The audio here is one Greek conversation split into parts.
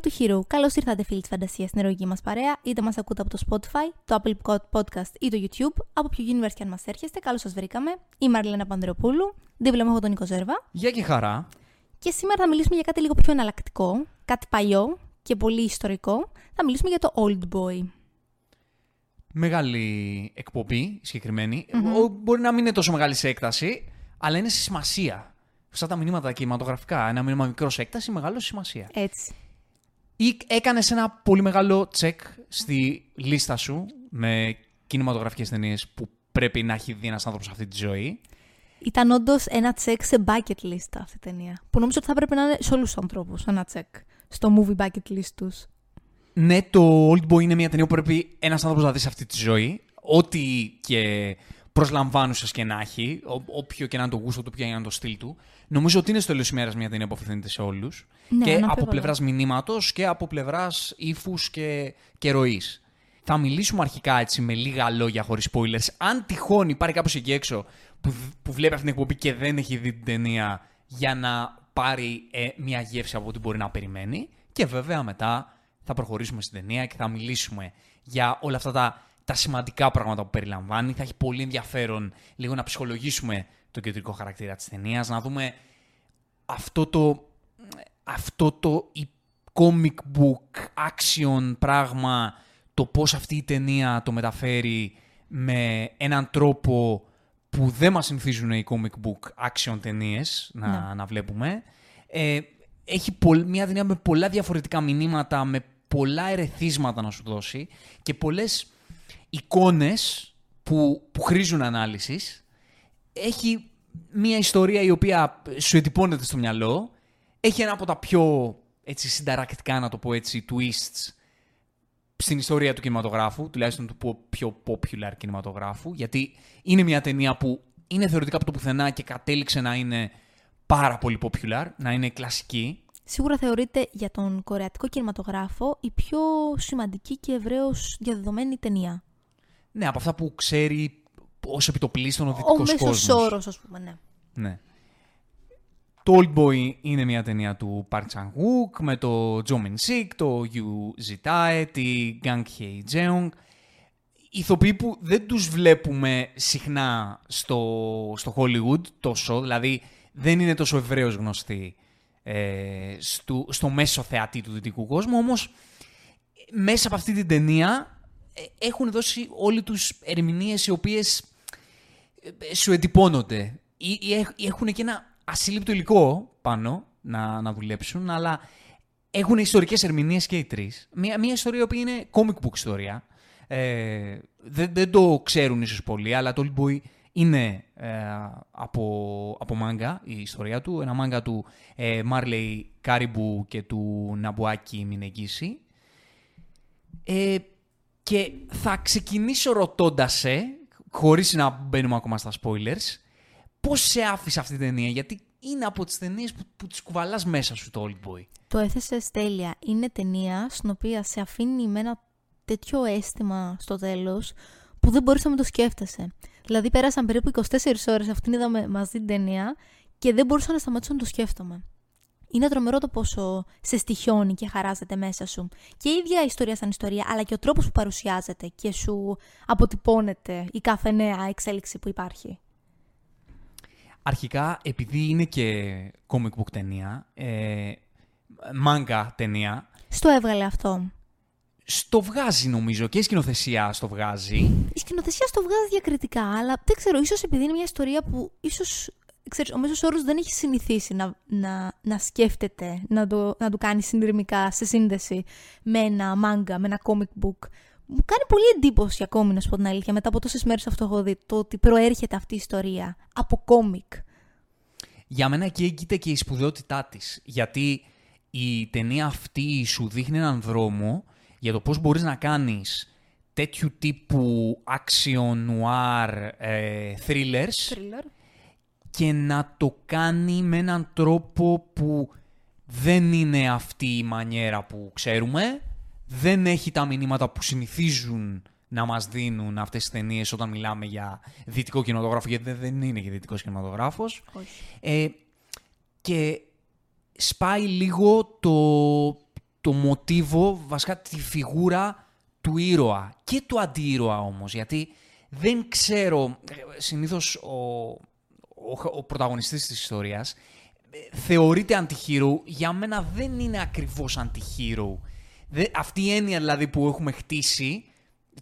του χειρού. Καλώς ήρθατε, φίλοι της φαντασίας, στην ερωική μας παρέα. Είτε μας ακούτε από το Spotify, το Apple Podcast ή το YouTube. Από ποιο universe και αν μας έρχεστε, καλώς σας βρήκαμε. Είμαι Μαρλένα Πανδρεοπούλου. Δίπλα μου έχω τον Νίκο Ζέρβα. Γεια και χαρά. Και σήμερα θα μιλήσουμε για κάτι λίγο πιο εναλλακτικό, κάτι παλιό και πολύ ιστορικό. Θα μιλήσουμε για το Old Boy. Μεγάλη εκπομπή συγκεκριμένη. Ο- Μπορεί να μην είναι τόσο μεγάλη σε έκταση, αλλά είναι σε σημασία. Σαν τα μηνύματα τα κινηματογραφικά. Ένα μήνυμα μικρός σε έκταση, μεγάλο σε σημασία. Έτσι. Ή έκανες ένα πολύ μεγάλο τσεκ στη λίστα σου με κινηματογραφικές ταινίες που πρέπει να έχει δει ένας άνθρωπος αυτή τη ζωή; Ήταν όντως ένα τσεκ σε bucket list αυτή η ταινία. Που νομίζω ότι θα πρέπει να είναι σε όλους τους ανθρώπους ένα τσεκ. Στο movie bucket list τους. Ναι, το Old Boy είναι μια ταινία που πρέπει ένας άνθρωπος να δει σε αυτή τη ζωή. Ό,τι και προσλαμβάνουσε και να έχει, ό- όποιο και να είναι το γούστο του, όποιο και να είναι το στυλ του. Νομίζω ότι είναι στο τέλο τη ημέρας μια ταινία που απευθύνεται σε όλους. Ναι, και αναμφίβολα. από πλευράς μηνύματος και από πλευράς ύφους και, και ροής. Θα μιλήσουμε αρχικά έτσι με λίγα λόγια χωρίς spoilers. Αν τυχόν υπάρχει κάποιος εκεί έξω που, δ- που βλέπει αυτή την εκπομπή και δεν έχει δει την ταινία για να πάρει ε, μια γεύση από ό,τι μπορεί να περιμένει. Και βέβαια μετά θα προχωρήσουμε στην ταινία και θα μιλήσουμε για όλα αυτά τα, τα σημαντικά πράγματα που περιλαμβάνει. Θα έχει πολύ ενδιαφέρον λίγο να ψυχολογήσουμε τον κεντρικό χαρακτήρα της ταινίας, να δούμε αυτό το, αυτό το η- comic book action πράγμα, το πώς αυτή η ταινία το μεταφέρει με έναν τρόπο που δεν μας συνηθίζουν οι comic book action ταινίες να, να βλέπουμε. Ε, έχει πολλ- μια ταινία με πολλά διαφορετικά μηνύματα, με πολλά ερεθίσματα να σου δώσει και πολλές εικόνες που, που χρήζουν ανάλυσης. Έχει μια ιστορία η οποία σου ετυπώνεται στο μυαλό. Έχει ένα από τα πιο έτσι, συνταρακτικά, να το πω έτσι, twists στην ιστορία του κινηματογράφου, τουλάχιστον του πο- πιο popular κινηματογράφου, γιατί είναι μια ταινία που είναι θεωρητικά από το πουθενά και κατέληξε να είναι πάρα πολύ popular, να είναι κλασική. Σίγουρα θεωρείται για τον κορεατικό κινηματογράφο η πιο σημαντική και ευρέως διαδεδομένη ταινία. Ναι, από αυτά που ξέρει ως επιτοπλίστων ο Ο δυτικός μέσος κόσμος. όρος, ας πούμε, ναι. Ναι. Το Old Boy είναι μια ταινία του Park Chan-wook με το Jo Min Sik, το Yu Zitae, τη Gang Hye Jeong. Ηθοποιοί που δεν τους βλέπουμε συχνά στο, στο Hollywood τόσο, δηλαδή δεν είναι τόσο ευρέως γνωστοί ε, στο, στο μέσο θεατή του δυτικού κόσμου, όμως μέσα από αυτή την ταινία ε, έχουν δώσει όλοι τους ερμηνείες οι οποίες ε, σου εντυπώνονται. Ή, ή έχ- ή έχουν και ένα ασύλληπτο υλικό πάνω να, να δουλέψουν, αλλά έχουν ιστορικές ερμηνείες και οι τρεις. Μια, μια ιστορία που είναι comic book ιστορία. Ε, δεν, δεν το ξέρουν ίσως πολλοί, αλλά το Old Boy είναι ε, από, από μάγκα η ιστορία του. Ένα μάγκα του ε, Marley Caribou και του Ναμπουάκη Μινεγγίση. Ε, και θα ξεκινήσω ρωτώντας σε, χωρίς να μπαίνουμε ακόμα στα spoilers, πώς σε άφησε αυτή την ταινία, γιατί είναι από τις ταινίες που, που τις κουβαλάς μέσα σου το Old Boy. Το έθεσες τέλεια. Είναι ταινία στην οποία σε αφήνει με ένα τέτοιο αίσθημα στο τέλος που δεν μπορείς να μην το σκέφτεσαι. Δηλαδή, πέρασαν περίπου 24 ώρες αυτήν είδαμε μαζί την ταινία και δεν μπορούσα να σταματήσω να το σκέφτομαι. Είναι τρομερό το πόσο σε στοιχιώνει και χαράζεται μέσα σου. Και η ίδια η ιστορία σαν ιστορία, αλλά και ο τρόπος που παρουσιάζεται και σου αποτυπώνεται η κάθε νέα εξέλιξη που υπάρχει. Αρχικά, επειδή είναι και comic book ταινία, ε, manga ταινία, Στο έβγαλε αυτό. στο βγάζει νομίζω και η σκηνοθεσία στο βγάζει. Η σκηνοθεσία στο βγάζει διακριτικά, αλλά δεν ξέρω, ίσως επειδή είναι μια ιστορία που ίσως ξέρεις, ο μέσος όρος δεν έχει συνηθίσει να, να, να σκέφτεται, να το, να το κάνει συνδρομικά σε σύνδεση με ένα μάγκα, με ένα comic book. Μου κάνει πολύ εντύπωση ακόμη, να σου πω την αλήθεια, μετά από τόσες μέρες αυτό έχω δει, το ότι προέρχεται αυτή η ιστορία από κόμικ. Για μένα εκεί έγκυται και η σπουδαιότητά της. Γιατί η ταινία αυτή σου δείχνει έναν δρόμο για το πώς μπορείς να κάνεις τέτοιου τύπου action noir ε, thrillers Thriller. Και να το κάνει με έναν τρόπο που δεν είναι αυτή η μανιέρα που ξέρουμε, δεν έχει τα μηνύματα που συνηθίζουν να μας δίνουν αυτές τις ταινίες όταν μιλάμε για δυτικό κινηματογράφο, γιατί δεν είναι και δυτικός κινηματογράφος. Όχι. Ε, και σπάει λίγο το, το μοτίβο, βασικά τη φιγούρα του ήρωα και του αντίήρωα όμως, γιατί δεν ξέρω, συνήθως ο, ο, ο πρωταγωνιστής της ιστορίας ε, θεωρείται αντιχείρου, για μένα δεν είναι ακριβώς αντιχείρου. Αυτή η έννοια δηλαδή που έχουμε χτίσει,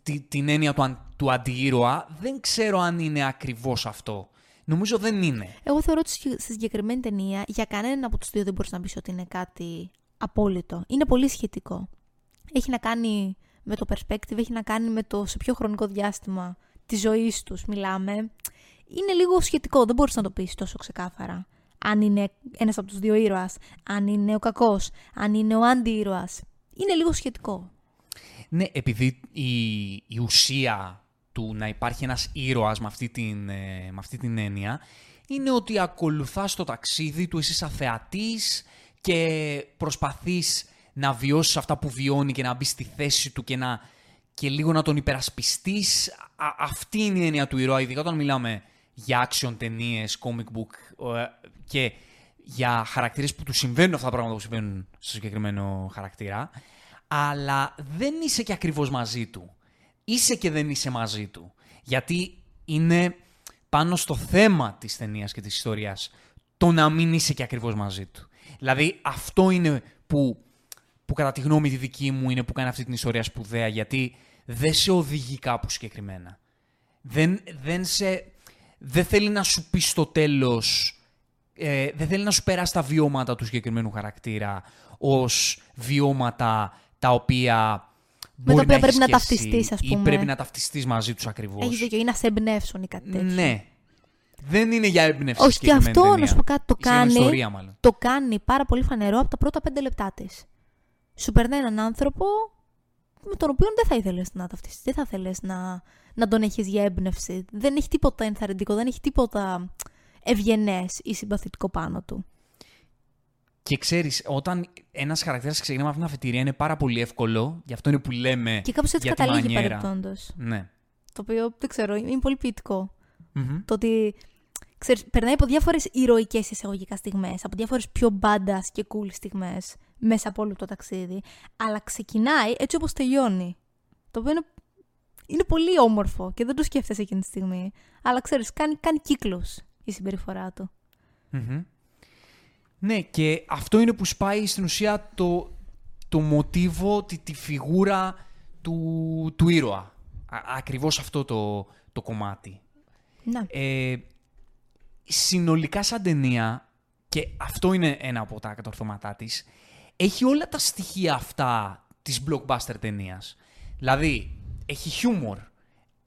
τη, την έννοια του, του αντιήρωα, δεν ξέρω αν είναι ακριβώς αυτό. Νομίζω δεν είναι. Εγώ θεωρώ ότι στη συγκεκριμένη ταινία για κανέναν από τους δύο δεν μπορείς να πεις ότι είναι κάτι απόλυτο. Είναι πολύ σχετικό. Έχει να κάνει με το perspective, έχει να κάνει με το σε ποιο χρονικό διάστημα της ζωής τους μιλάμε. Είναι λίγο σχετικό, δεν μπορείς να το πεις τόσο ξεκάθαρα. Αν είναι ένας από τους δύο ήρωας, αν είναι ο κακός, αν είναι ο αντίήρωας. Είναι λίγο σχετικό. Ναι, επειδή η, η ουσία του να υπάρχει ένας ήρωας με αυτή την, ε, με αυτή την έννοια είναι ότι ακολουθάς το ταξίδι του, εσύ σαν θεατής και προσπαθείς να βιώσεις αυτά που βιώνει και να μπεις στη θέση του και, να, και λίγο να τον υπερασπιστείς. αυτή είναι η έννοια του ήρωα, ειδικά όταν μιλάμε για action ταινίες, comic book ε, και για χαρακτήρες που τους συμβαίνουν αυτά τα πράγματα που συμβαίνουν στο συγκεκριμένο χαρακτήρα, αλλά δεν είσαι και ακριβώς μαζί του. Είσαι και δεν είσαι μαζί του. Γιατί είναι πάνω στο θέμα της ταινίας και της ιστορίας το να μην είσαι και ακριβώς μαζί του. Δηλαδή αυτό είναι που, που κατά τη γνώμη τη δική μου είναι που κάνει αυτή την ιστορία σπουδαία γιατί δεν σε οδηγεί κάπου συγκεκριμένα. Δεν, δεν, σε, δεν θέλει να σου πει στο τέλος, ε, δεν θέλει να σου περάσει τα βιώματα του συγκεκριμένου χαρακτήρα ως βιώματα τα οποία με τα οποία πρέπει να ταυτιστείς, ας πούμε. Ή πρέπει να ταυτιστείς μαζί τους ακριβώς. Έχεις δίκιο, ή να σε εμπνεύσουν ή κάτι τέτοιο. Ναι. Δεν είναι για έμπνευση. Όχι, και αυτό ταινία. να σου πω κάτι. Το κάνει, ιστορία, το κάνει πάρα πολύ φανερό από τα πρώτα πέντε λεπτά της. Σου περνάει έναν άνθρωπο με τον οποίο δεν θα ήθελες να ταυτιστείς. Δεν θα ήθελε να, να τον έχεις για έμπνευση. Δεν έχει τίποτα ενθαρρυντικό, δεν έχει τίποτα ευγενές ή συμπαθητικό πάνω του. Και ξέρεις, όταν ένας χαρακτήρας ξεκινά με αυτήν την αφετηρία είναι πάρα πολύ εύκολο. Γι' αυτό είναι που λέμε. Και κάπως έτσι καταλήγει παρεπτόντω. Ναι. Το οποίο δεν ξέρω, είναι πολύ ποιητικό. Mm-hmm. Το ότι ξέρεις, περνάει από διάφορες ηρωικές εισαγωγικά στιγμές, από διάφορες πιο μπάντα και cool στιγμές μέσα από όλο το ταξίδι. Αλλά ξεκινάει έτσι όπως τελειώνει. Το οποίο είναι, είναι πολύ όμορφο και δεν το σκέφτεσαι εκείνη τη στιγμή. Αλλά ξέρεις, κάνει, κάνει κύκλου η συμπεριφορά του. Mm-hmm. Ναι, και αυτό είναι που σπάει στην ουσία το, το μοτίβο, τη, τη φιγούρα του, του ήρωα. Α, ακριβώς αυτό το, το κομμάτι. Ναι. Ε, συνολικά σαν ταινία, και αυτό είναι ένα από τα κατορθώματά της, έχει όλα τα στοιχεία αυτά της blockbuster ταινίας. Δηλαδή, έχει χιούμορ,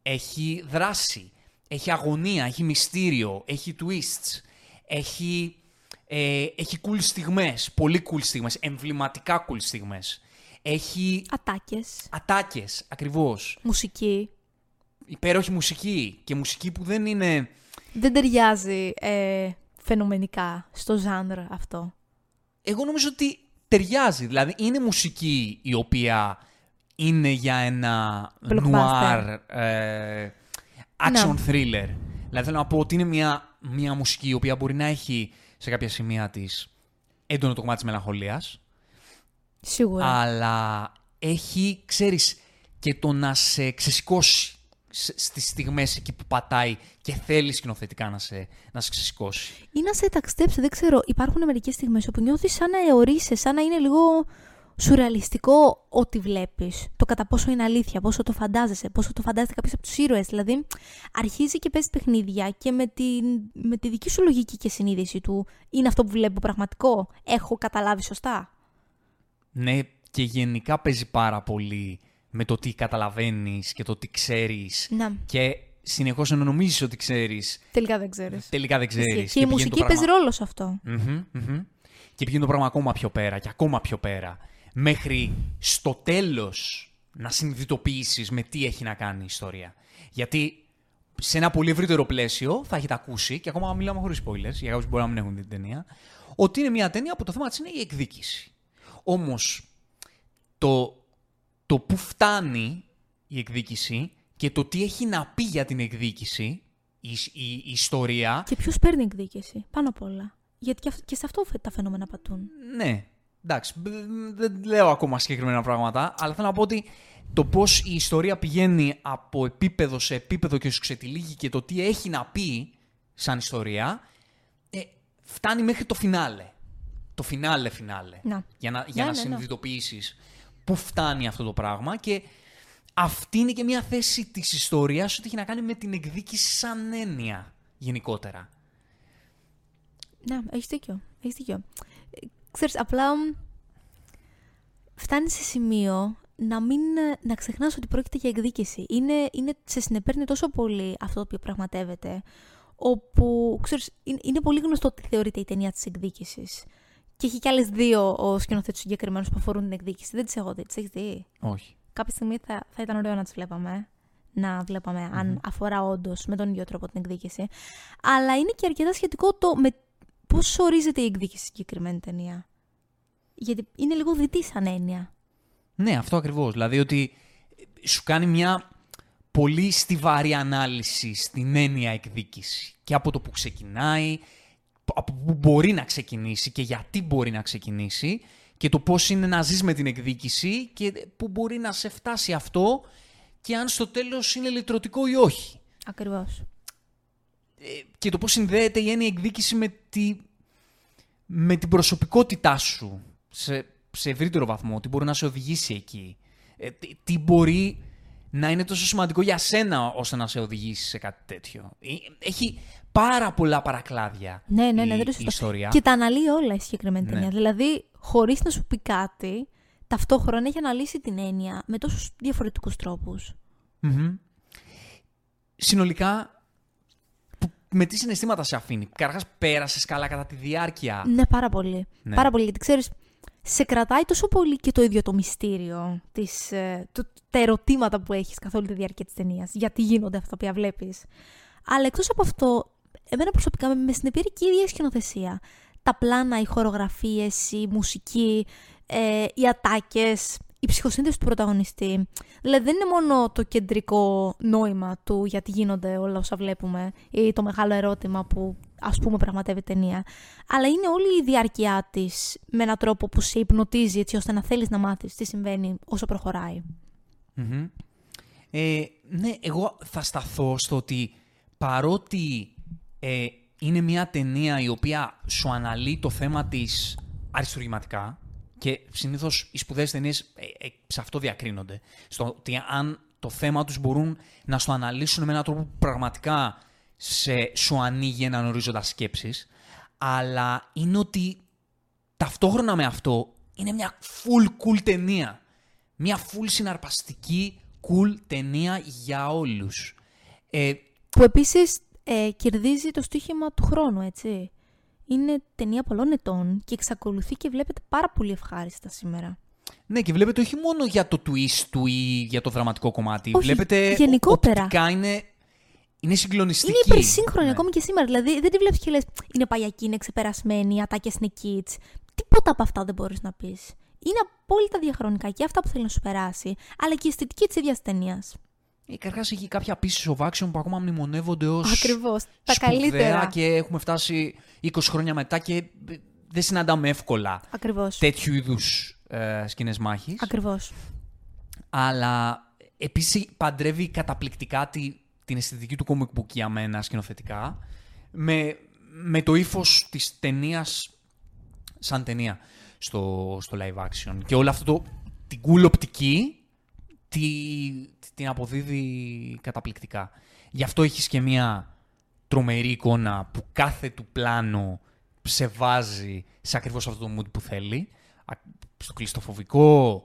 έχει δράση, έχει αγωνία, έχει μυστήριο, έχει twists, έχει ε, έχει cool στιγμές, πολύ cool στιγμές, εμβληματικά cool στιγμές. Έχει... Ατάκες. Ατάκες, ακριβώς. Μουσική. Υπέροχη μουσική και μουσική που δεν είναι... Δεν ταιριάζει ε, φαινομενικά στο ζάνρο αυτό. Εγώ νομίζω ότι ταιριάζει. Δηλαδή είναι μουσική η οποία είναι για ένα noir ε, action thriller. Δηλαδή θέλω να πω ότι είναι μια, μια μουσική η οποία μπορεί να έχει σε κάποια σημεία της έντονο το κομμάτι της μελαγχολίας. Σίγουρα. Αλλά έχει, ξέρεις, και το να σε ξεσηκώσει στις στιγμές εκεί που πατάει και θέλεις σκηνοθετικά να σε, να σε ξεσηκώσει. Ή να σε ταξιδέψει, δεν ξέρω. Υπάρχουν μερικές στιγμές όπου νιώθεις σαν να αιωρείσαι, σαν να είναι λίγο σουρεαλιστικό ό,τι βλέπεις. Το κατά πόσο είναι αλήθεια, πόσο το φαντάζεσαι, πόσο το φαντάζεται κάποιος από τους ήρωες. Δηλαδή, αρχίζει και παίζει παιχνίδια και με τη, με τη δική σου λογική και συνείδηση του είναι αυτό που βλέπω πραγματικό. Έχω καταλάβει σωστά; Ναι, και γενικά παίζει πάρα πολύ με το τι καταλαβαίνεις και το τι ξέρεις. Και συνεχώς να νομίζεις ότι ξέρεις. Τελικά δεν ξέρεις. Τελικά δεν ξέρεις. Και, και, η μουσική παίζει ρόλο σε αυτό. Και πηγαίνει το πράγμα ακόμα πιο πέρα και ακόμα πιο πέρα μέχρι στο τέλος να συνειδητοποιήσεις με τι έχει να κάνει η ιστορία. Γιατί σε ένα πολύ ευρύτερο πλαίσιο θα έχετε ακούσει, και ακόμα μιλάμε χωρίς spoilers, για κάποιους που μπορεί να μην έχουν δει την ταινία, ότι είναι μια ταινία που το θέμα της είναι η εκδίκηση. Όμως, το, το που φτάνει η εκδίκηση και το τι έχει να πει για την εκδίκηση, η, η, η ιστορία. Και ποιος παίρνει εκδίκηση, πάνω απ' όλα. Γιατί και σε αυτό τα φαινόμενα πατούν. Ναι, εντάξει, μπ- δεν λέω ακόμα συγκεκριμένα πράγματα, αλλά θέλω να πω ότι το πώς η ιστορία πηγαίνει από επίπεδο σε επίπεδο και σου ξετυλίγει και το τι έχει να πει σαν ιστορία, ε, φτάνει μέχρι το φινάλε. Το φινάλε φινάλε. Να. Για να, για Ναι, να ναι, ναι. συνειδητοποιήσεις πού φτάνει αυτό το πράγμα και αυτή είναι και μια θέση της ιστορίας ότι έχει να κάνει με την εκδίκηση σαν έννοια γενικότερα. Ναι, έχεις δίκιο. Έχεις δίκιο. Ε, Ξέρεις, απλά μ, φτάνει σε σημείο να μην ε, να ξεχνάς ότι πρόκειται για εκδίκηση. Είναι, είναι, σε συνεπέρνει τόσο πολύ αυτό το οποίο πραγματεύεται, όπου, ξέρεις, είναι, είναι πολύ γνωστό ότι θεωρείται η ταινία της εκδίκησης. Και έχει κι άλλες δύο ο σκηνοθέτης συγκεκριμένου που αφορούν την εκδίκηση. Δεν τις έχω δει. Τις έχεις δει; Όχι. Κάποια στιγμή θα, θα ήταν ωραίο να τις βλέπαμε. ε. Να βλέπαμε αν αφορά όντως με τον ίδιο τρόπο την εκδίκηση. Αλλά είναι και αρκετά σχετικό το με πώς ορίζεται η εκδίκηση στη συγκεκριμένη ταινία. Γιατί είναι λίγο δυτή σαν έννοια. Ναι, αυτό ακριβώς. Δηλαδή ότι σου κάνει μια πολύ στιβαρή ανάλυση στην έννοια εκδίκηση. Και από το που ξεκινάει, από που μπορεί να ξεκινήσει και γιατί μπορεί να ξεκινήσει και το πώς είναι να ζεις με την εκδίκηση και που μπορεί να σε φτάσει αυτό και αν στο τέλος είναι λυτρωτικό ή όχι. Ακριβώς. Ε, και το πώς συνδέεται η έννοια εκδίκηση με, τη, με την προσωπικότητά σου σε, σε ευρύτερο βαθμό, τι μπορεί να σε οδηγήσει εκεί. Ε, τι, τι μπορεί να είναι τόσο σημαντικό για σένα ώστε να σε οδηγήσει σε κάτι τέτοιο. Ε, Έχει πάρα πολλά παρακλάδια Ναι, ναι, ναι, η, δεν είναι η σωστό. ιστορία. Και τα αναλύει όλα η συγκεκριμένη Ναι. ταινία. Δηλαδή, χωρίς να σου πει κάτι, ταυτόχρονα έχει αναλύσει την έννοια με τόσους διαφορετικούς τρόπους. Μμμ. Συνολικά, που- με τι συναισθήματα σε αφήνει; Καταρχάς, πέρασες καλά κατά τη διάρκεια. Ναι, πάρα πολύ. Ναι. Πάρα πολύ, γιατί ξέρεις, σε κρατάει τόσο πολύ και το ίδιο το μυστήριο, της, ε, το, τα ερωτήματα που έχεις καθ' όλη τη διάρκεια της ταινίας, γιατί γίνονται αυτά που βλέπεις. Αλλά εκτός από αυτό, εμένα προσωπικά με, με συνεπήρε και η ίδια η σκηνοθεσία. Τα πλάνα, οι χορογραφίες, η μουσική, ε, οι ατάκες, η ψυχοσύνθεση του πρωταγωνιστή. Δηλαδή δεν είναι μόνο το κεντρικό νόημα του γιατί γίνονται όλα όσα βλέπουμε ή το μεγάλο ερώτημα που ας πούμε πραγματεύει η ταινία. Αλλά είναι όλη η διάρκεια της με έναν τρόπο που σε υπνοτίζει έτσι ώστε να θέλεις να μάθεις τι συμβαίνει όσο προχωράει. Μμμ. Ε, ναι, εγώ θα σταθώ στο ότι παρότι ε, είναι μια ταινία η οποία σου αναλύει το θέμα της αριστουργηματικά και συνήθως οι σπουδαίες ταινίες ε, ε, σε αυτό διακρίνονται. Στο ότι αν το θέμα τους μπορούν να σου αναλύσουν με έναν τρόπο που πραγματικά σε, σου ανοίγει έναν ορίζοντα σκέψης, αλλά είναι ότι ταυτόχρονα με αυτό είναι μια full cool ταινία. Μια full συναρπαστική cool ταινία για όλους. Ε, Που επίσης ε, κερδίζει το στοίχημα του χρόνου, έτσι. Είναι ταινία πολλών ετών και εξακολουθεί και βλέπετε πάρα πολύ ευχάριστα σήμερα. ναι, και βλέπετε όχι μόνο για το twist του ή για το δραματικό κομμάτι. Όχι, βλέπετε γενικότερα. οπτικά είναι, είναι συγκλονιστική. Είναι υπερσύγχρονη Ναι. ακόμη και σήμερα. Δηλαδή δεν τη βλέπεις και λες: Είναι παλιακή, είναι ξεπερασμένη, οι ατάκες είναι kids. Τίποτα από αυτά δεν μπορείς να πεις. Είναι απόλυτα διαχρονικά και αυτά που θέλει να σου περάσει, αλλά και η αισθητική της ίδιας ταινίας. Ε, Καταρχάς έχει κάποια pieces of action που ακόμα μνημονεύονται ως Ακριβώς. Τα σπουδαία καλύτερα. και έχουμε φτάσει 20 χρόνια μετά και ε, δεν συναντάμε εύκολα Ακριβώς. τέτοιου είδους ε, σκηνές μάχης. Ακριβώς. Αλλά επίσης παντρεύει καταπληκτικά τη, την αισθητική του comic book για μένα σκηνοθετικά με, με το ύφος της ταινίας σαν ταινία στο, στο live action. Και όλο αυτό το, την cool οπτική τη, την αποδίδει καταπληκτικά. Γι' αυτό έχεις και μια τρομερή εικόνα που κάθε του πλάνο σε βάζει σε ακριβώς αυτό το mood που θέλει. Α- Στο κλειστοφοβικό, ο-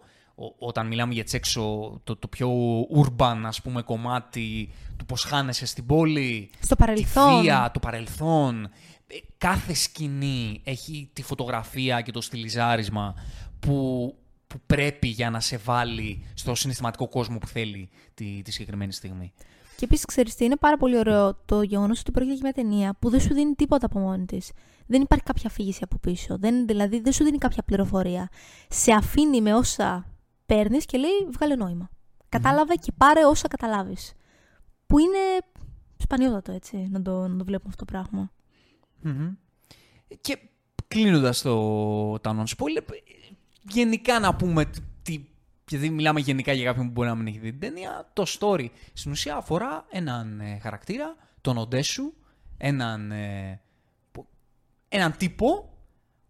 όταν μιλάμε για τις έξω, το, το πιο urban, ας πούμε, κομμάτι του πώς χάνεσαι στην πόλη, Στο παρελθόν. τη βία, το παρελθόν. Ε, Κάθε σκηνή έχει τη φωτογραφία και το στυλιζάρισμα που, που πρέπει για να σε βάλει στο συναισθηματικό κόσμο που θέλει τη, τη συγκεκριμένη στιγμή. Και επίσης, ξέρεις τι, είναι πάρα πολύ ωραίο το γεγονός ότι πρόκειται για μια ταινία που δεν σου δίνει τίποτα από μόνη της. Δεν υπάρχει κάποια αφήγηση από πίσω. Δεν, δηλαδή, δεν σου δίνει κάποια πληροφορία. Σε αφήνει με όσα παίρνεις και λέει: Βγάλε νόημα. Κατάλαβε και πάρε όσα καταλάβεις. Που είναι σπανιότατο, έτσι, να το, να το βλέπουμε αυτό το πράγμα. Μμμ. Και κλείνοντας το, τα non-spoiler, γενικά να πούμε τι, γιατί μιλάμε γενικά για κάποιον που μπορεί να μην έχει δει την ταινία, το story στην ουσία αφορά έναν ε, χαρακτήρα, τον Οντέσου, έναν, ε, που- έναν τύπο,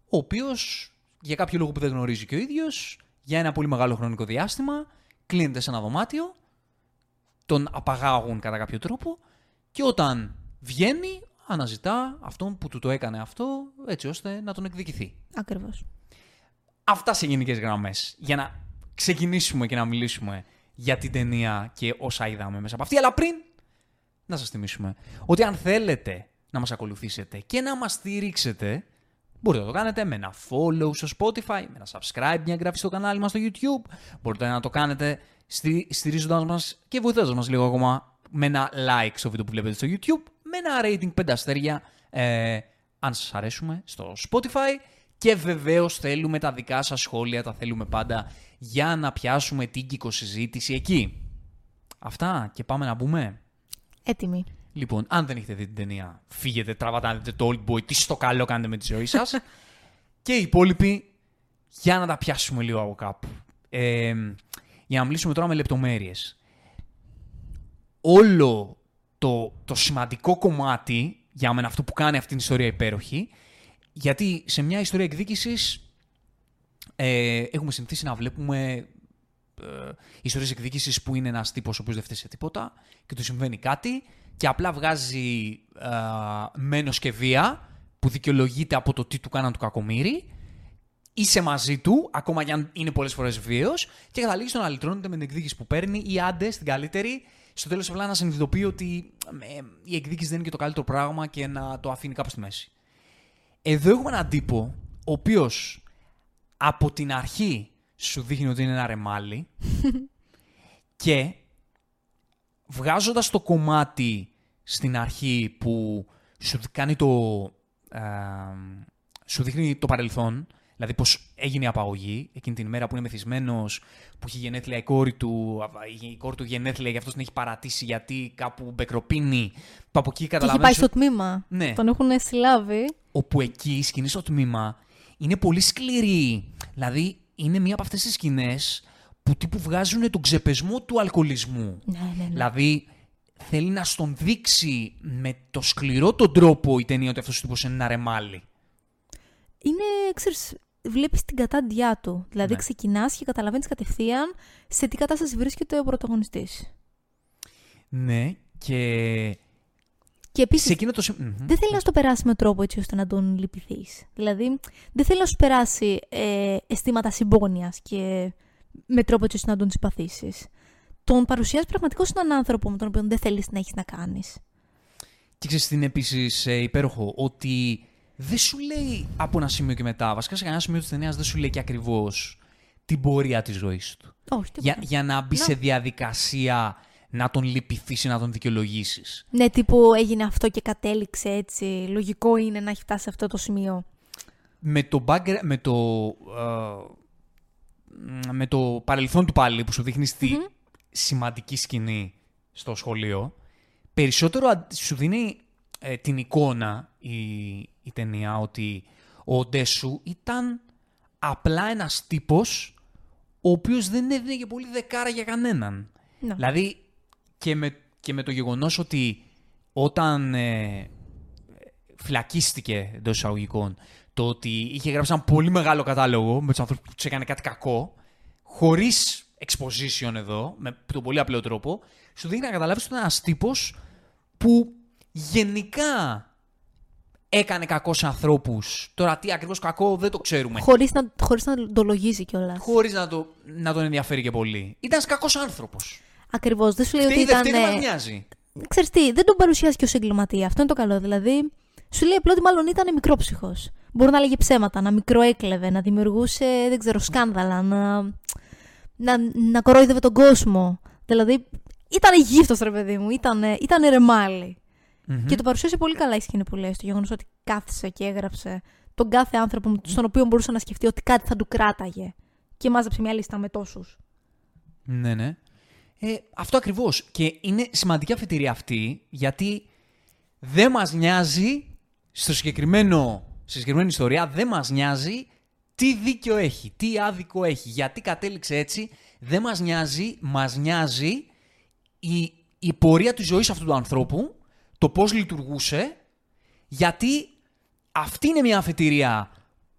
ο οποίος για κάποιο λόγο που δεν γνωρίζει και ο ίδιος, για ένα πολύ μεγάλο χρονικό διάστημα, κλείνεται σε ένα δωμάτιο, τον απαγάγουν κατά κάποιο τρόπο και όταν βγαίνει αναζητά αυτόν που του το έκανε αυτό έτσι ώστε να τον εκδικηθεί. Ακριβώς. Αυτά σε γενικές γραμμές. Για να ξεκινήσουμε και να μιλήσουμε για την ταινία και όσα είδαμε μέσα από αυτή. Αλλά πριν να σας θυμίσουμε ότι αν θέλετε να μας ακολουθήσετε και να μας στηρίξετε, μπορείτε να το κάνετε με ένα follow στο Spotify, με ένα subscribe, μια εγγραφή στο κανάλι μας στο YouTube. Μπορείτε να το κάνετε στη, στηρίζοντας μας και βοηθώντας μας λίγο ακόμα με ένα like στο βίντεο που βλέπετε στο YouTube, με ένα rating 5 αστέρια ε, αν σας αρέσουμε στο Spotify και βεβαίως θέλουμε τα δικά σας σχόλια, τα θέλουμε πάντα για να πιάσουμε την συζήτηση εκεί. Αυτά και πάμε να μπούμε. Έτοιμοι. Λοιπόν, αν δεν έχετε δει την ταινία, φύγετε, τραβάτε να δείτε το Old Boy, τι στο καλό κάνετε με τη ζωή σας. και οι υπόλοιποι, για να τα πιάσουμε λίγο από κάπου. Ε, για να μιλήσουμε τώρα με λεπτομέρειες. Όλο το, το σημαντικό κομμάτι, για μένα αυτό που κάνει αυτή την ιστορία υπέροχη, γιατί σε μια ιστορία εκδίκησης ε, έχουμε συνηθίσει να βλέπουμε ε, ιστορίες εκδίκησης που είναι ένας τύπος ο οποίος δεν φταίει σε τίποτα και του συμβαίνει κάτι και απλά βγάζει ε, μένος και βία που δικαιολογείται από το τι του κάναν του κακομύρι είσαι μαζί του, ακόμα και αν είναι πολλές φορές βίαιος, και καταλήγει στο να λυτρώνεται με την εκδίκηση που παίρνει ή άντε στην καλύτερη, στο τέλος απλά να συνειδητοποιεί ότι ε, η εκδίκηση δεν είναι και το καλύτερο πράγμα και να το αφήνει κάπου στη μέση. Εδώ έχουμε έναν τύπο ο οποίος από την αρχή σου δείχνει ότι είναι ένα ρεμάλι και βγάζοντας το κομμάτι στην αρχή που σου κάνει το... ε, σου δείχνει το παρελθόν, δηλαδή πώς έγινε η απαγωγή, εκείνη την ημέρα που είναι μεθυσμένος, που έχει γενέθλια η κόρη του, η κόρη του γενέθλια, γι' αυτό την έχει παρατήσει γιατί κάπου μπεκροπίνει, που από εκεί Και έχει πάει καταλαβαίνεις στο τμήμα. Ναι. Τον έχουν συλλάβει. όπου εκεί η σκηνή στο τμήμα είναι πολύ σκληρή. Δηλαδή, είναι μία από αυτές τις σκηνές που τύπου βγάζουν τον ξεπεσμό του αλκοολισμού. Ναι, ναι, ναι. Δηλαδή, θέλει να στον δείξει με το σκληρό τον τρόπο η ταινία ότι αυτός ο τύπος είναι ένα ρεμάλι. Είναι, ξέρεις, βλέπεις την κατάντιά του. Δηλαδή Ναι. ξεκινάς και καταλαβαίνεις κατευθείαν σε τι κατάσταση βρίσκεται ο πρωταγωνιστής. Ναι, και Και επίσης σε εκείνο το σημείο... Μμμ. δεν θέλει να στο περάσει με τρόπο έτσι ώστε να τον λυπηθείς. Δηλαδή δεν θέλει να σου περάσει ε, αισθήματα συμπόνιας και με τρόπο έτσι ώστε να τον συμπαθήσεις. Τον παρουσιάζει πραγματικώς έναν άνθρωπο με τον οποίο δεν θέλεις να έχεις να κάνεις. Και ξέρεις τι είναι επίσης ε, υπέροχο, ότι δεν σου λέει από ένα σημείο και μετά, βασικά σε κανένα σημείο της ταινίας δεν σου λέει και ακριβώς την πορεία της ζωής του. Όχι, τίποτα. Για, για να μπει Να. σε διαδικασία να τον λυπηθείς ή να τον δικαιολογήσεις. Ναι, τύπου έγινε αυτό και κατέληξε έτσι. Λογικό είναι να έχει φτάσει σε αυτό το σημείο. Με το, backgra- με το, ε, με το παρελθόν του πάλι που σου δείχνει στη σημαντική σκηνή στο σχολείο, περισσότερο αν- σου δίνει ε, την εικόνα η, η ταινία ότι ο Ντέσου ήταν απλά ένας τύπος ο οποίος δεν έδινε και πολύ δεκάρα για κανέναν. Ναι. Δηλαδή και με, και με το γεγονός ότι όταν ε, φυλακίστηκε εντός εισαγωγικών το ότι είχε γράψει ένα πολύ μεγάλο κατάλογο με τους ανθρώπους που τους έκανε κάτι κακό, χωρίς exposition εδώ, με τον πολύ απλό τρόπο, σου δίνει να καταλάβεις ότι ήταν ένας τύπος που γενικά έκανε κακός σε ανθρώπους. Τώρα τι ακριβώς κακό δεν το ξέρουμε. Χωρίς να, χωρίς να το λογίζει κιόλας. Χωρίς να, το, να τον ενδιαφέρει και πολύ. Ήταν κακός άνθρωπος. Ακριβώς. Δεν σου λέει ότι Φταίει, δεν ήταν... φταίει, δεν ε, μας νοιάζει. Ξέρεις τι, δεν τον παρουσιάζει και ως εγκληματία. Αυτό είναι το καλό. Δηλαδή, σου λέει απλά ότι μάλλον ήταν μικρόψυχος. Μπορεί να λέγε ψέματα, να μικροέκλεβε, να δημιουργούσε, δεν ξέρω, σκάνδαλα, να, να, να κορόιδευε τον κόσμο. Δηλαδή, ήταν γύφτος ρε παιδί μου, ήταν, ήταν ρεμάλι. Μμμ. Και το παρουσίασε πολύ καλά η σκηνή που λέει, το γεγονός ότι κάθισε και έγραψε τον κάθε άνθρωπο στον οποίο μπορούσε να σκεφτεί ότι κάτι θα του κράταγε. Και μάζεψε μια λίστα με τόσους. Ναι, ναι. Ε, αυτό ακριβώς. Και είναι σημαντική αφετηρία αυτή, γιατί δεν μας νοιάζει, στο συγκεκριμένο, στη συγκεκριμένη ιστορία, δεν μας νοιάζει τι δίκιο έχει, τι άδικο έχει, γιατί κατέληξε έτσι, δεν μας νοιάζει, μας νοιάζει η, η πορεία της ζωής αυτού του ανθρώπου, το πώς λειτουργούσε, γιατί αυτή είναι μια αφετηρία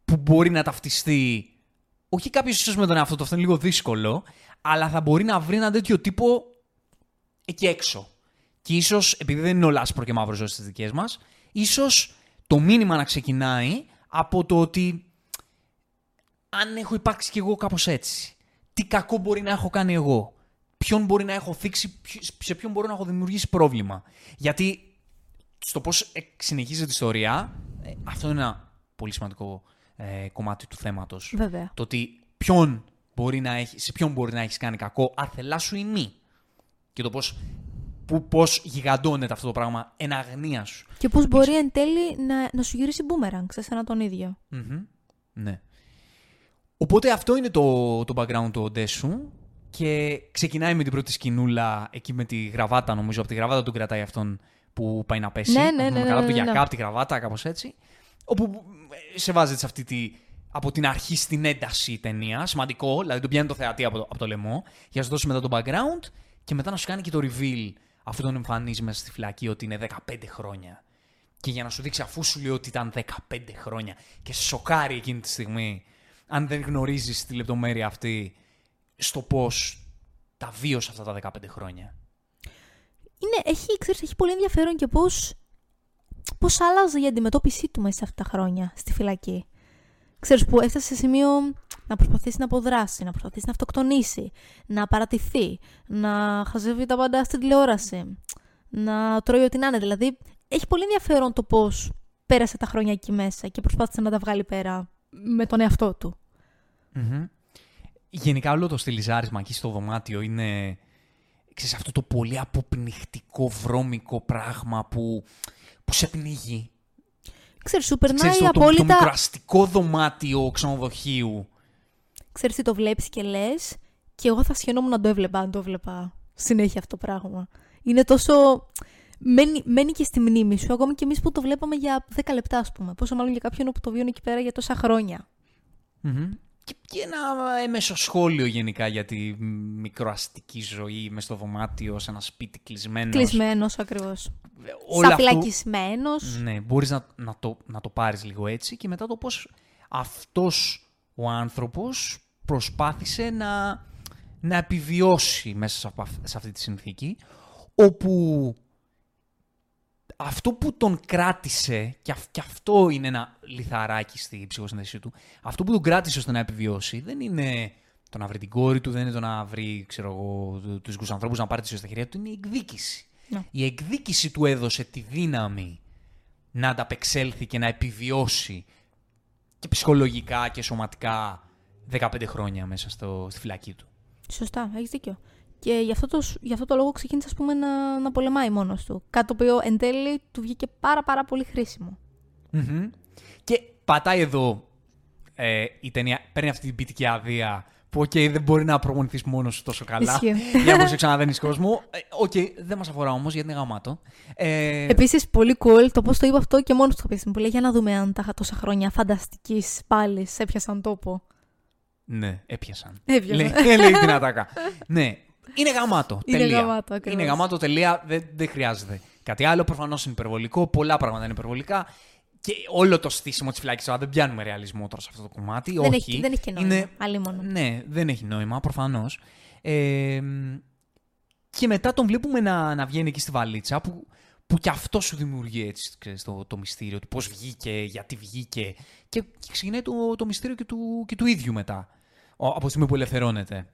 που μπορεί να ταυτιστεί, όχι κάποιος ίσως με τον εαυτό του, αυτό είναι λίγο δύσκολο, αλλά θα μπορεί να βρει ένα τέτοιο τύπο εκεί έξω. Και ίσως, επειδή δεν είναι όλα άσπρο και μαύρος ζωή στι δικές μας, ίσως το μήνυμα να ξεκινάει από το ότι αν έχω υπάρξει κι εγώ κάπως έτσι, τι κακό μπορεί να έχω κάνει εγώ, ποιον μπορεί να έχω θίξει, σε ποιον μπορώ να έχω δημιουργήσει πρόβλημα; Γιατί στο πώς συνεχίζεται η ιστορία, ε, αυτό είναι ένα πολύ σημαντικό ε, κομμάτι του θέματος. Βέβαια. Το ότι ποιον μπορεί να έχεις, σε ποιον μπορεί να έχεις κάνει κακό, αθελά σου ή μη. Και το πώς που πώς γιγαντώνεται αυτό το πράγμα εν αγνία σου. Και πώς μπορεί εν τέλει να, να σου γυρίσει boomerang σε σένα τον ίδιο. Ναι. Οπότε αυτό είναι το, το background του Οντέσου και ξεκινάει με την πρώτη σκηνούλα εκεί με τη γραβάτα νομίζω, από τη γραβάτα του κρατάει αυτόν που πάει να πέσει. Ναι, ναι, ναι, ναι, καλά ναι, του ναι, γιακά ναι. από τη γραβάτα, κάπως έτσι. Όπου ε, σε βάζει σε αυτή τη, από την αρχή στην ένταση η ταινία. Σημαντικό, δηλαδή τον πιάνει το θεατή από το, από το λαιμό, για να σου δώσει μετά το background και μετά να σου κάνει και το reveal αφού τον εμφανίζει μέσα στη φυλακή ότι είναι 15 χρόνια. Και για να σου δείξει αφού σου λέει ότι ήταν 15 χρόνια και σε σοκάρει εκείνη τη στιγμή, αν δεν γνωρίζεις τη λεπτομέρεια αυτή, στο πώς τα βίωσε αυτά τα 15 χρόνια. Είναι, έχει, ξέρεις, έχει πολύ ενδιαφέρον και πώς, πώς άλλαζε η αντιμετώπιση του μέσα σε αυτά τα χρόνια στη φυλακή. Ξέρεις που έφτασε σε σημείο να προσπαθήσει να αποδράσει, να προσπαθήσει να αυτοκτονήσει, να παρατηθεί, να χαζεύει τα πάντα στην τηλεόραση, να τρώει ό,τι να είναι. Δηλαδή, έχει πολύ ενδιαφέρον το πώς πέρασε τα χρόνια εκεί μέσα και προσπάθησε να τα βγάλει πέρα με τον εαυτό του. Γενικά όλο το στυλιζάρισμα εκεί στο δωμάτιο είναι ξέρεις, αυτό το πολύ αποπνιχτικό βρώμικο πράγμα που, που σε πνίγει. Ξέρεις, σου περνάει Ξέρεις, το, το, το απόλυτα... μικροαστικό δωμάτιο ξενοδοχείου. Ξέρεις τι το βλέπεις και λες και εγώ θα σχαινόμουν να το έβλεπα αν το έβλεπα συνέχεια αυτό το πράγμα. Είναι τόσο... Μένει, μένει και στη μνήμη σου, ακόμη και εμείς που το βλέπαμε για 10 λεπτά, ας πούμε. Πόσο μάλλον για κάποιον που το βιώνει εκεί πέρα για τόσα χρόνια. Μμμ. Και, και ένα έμεσο σχόλιο γενικά για τη μικροαστική ζωή μες στο δωμάτιο, σε ένα σπίτι κλεισμένος. Κλεισμένος ακριβώς. Όλο αυτό- Σαφλακισμένος. Ναι, μπορείς να, να, το, να το πάρεις λίγο έτσι και μετά το πώς αυτός ο άνθρωπος προσπάθησε να, να επιβιώσει μέσα σε, απα- σε αυτή τη συνθήκη όπου αυτό που τον κράτησε, και, αυ- και αυτό είναι ένα λιθαράκι στη ψυχοσύνθεσή του, αυτό που τον κράτησε ώστε να επιβιώσει δεν είναι το να βρει την κόρη του, δεν είναι το να βρει ξέρω εγώ, του- τους δικούς ανθρώπους να πάρει τη ζωή στα χέρια του, είναι η εκδίκηση. Ναι. Η εκδίκηση του έδωσε τη δύναμη να ανταπεξέλθει και να επιβιώσει και ψυχολογικά και σωματικά 15 χρόνια μέσα στο, στη φυλακή του. Σωστά, έχεις δίκιο. Και γι' αυτό το, γι αυτό το λόγο ξεκίνησε ας πούμε, να, να πολεμάει μόνος του. Κάτι το οποίο εν τέλει του βγήκε πάρα πάρα πολύ χρήσιμο. Μμμ. Και πατάει εδώ ε, η ταινία, παίρνει αυτή την ποιητική άδεια που οκ, δεν μπορεί να προπονηθείς μόνος σου τόσο καλά. Ισχύει. Για να μπορείς να δέρνεις κόσμο. Ε, Οκ, δεν μας αφορά όμως γιατί είναι γαμάτο. Ε, Επίσης, πολύ cool το πώς το είπα αυτό και μόνος του το πει. Που λέει για να δούμε αν τα είχα τόσα χρόνια φανταστικής πάλι έπιασαν τόπο. Ναι, έπιασαν. Έπιασαν. Λέει, λέει την ατάκα. ναι, είναι γαμάτο. Είναι τελεία. γαμάτο, ακριβώς. Είναι γαμάτο, τελεία. Δεν, δεν χρειάζεται. Κάτι άλλο προφανώς είναι υπερβολικό. Πολλά πράγματα είναι υπερβολικά. Και όλο το στήσιμο της φυλάκης τώρα δεν πιάνουμε ρεαλισμό τώρα σε αυτό το κομμάτι. Δεν όχι. έχει- δεν έχει και νόημα, Είναι... αλίμονο. Ναι, δεν έχει νόημα, προφανώς. Ε, και μετά τον βλέπουμε να, να βγαίνει εκεί στη βαλίτσα που, που και αυτό σου δημιουργεί έτσι, ξέρεις, το, το μυστήριο του πώς βγήκε, γιατί βγήκε και, και ξεκινάει το, το μυστήριο και του, και του ίδιου μετά ο- από τη στιγμή που ελευθερώνεται.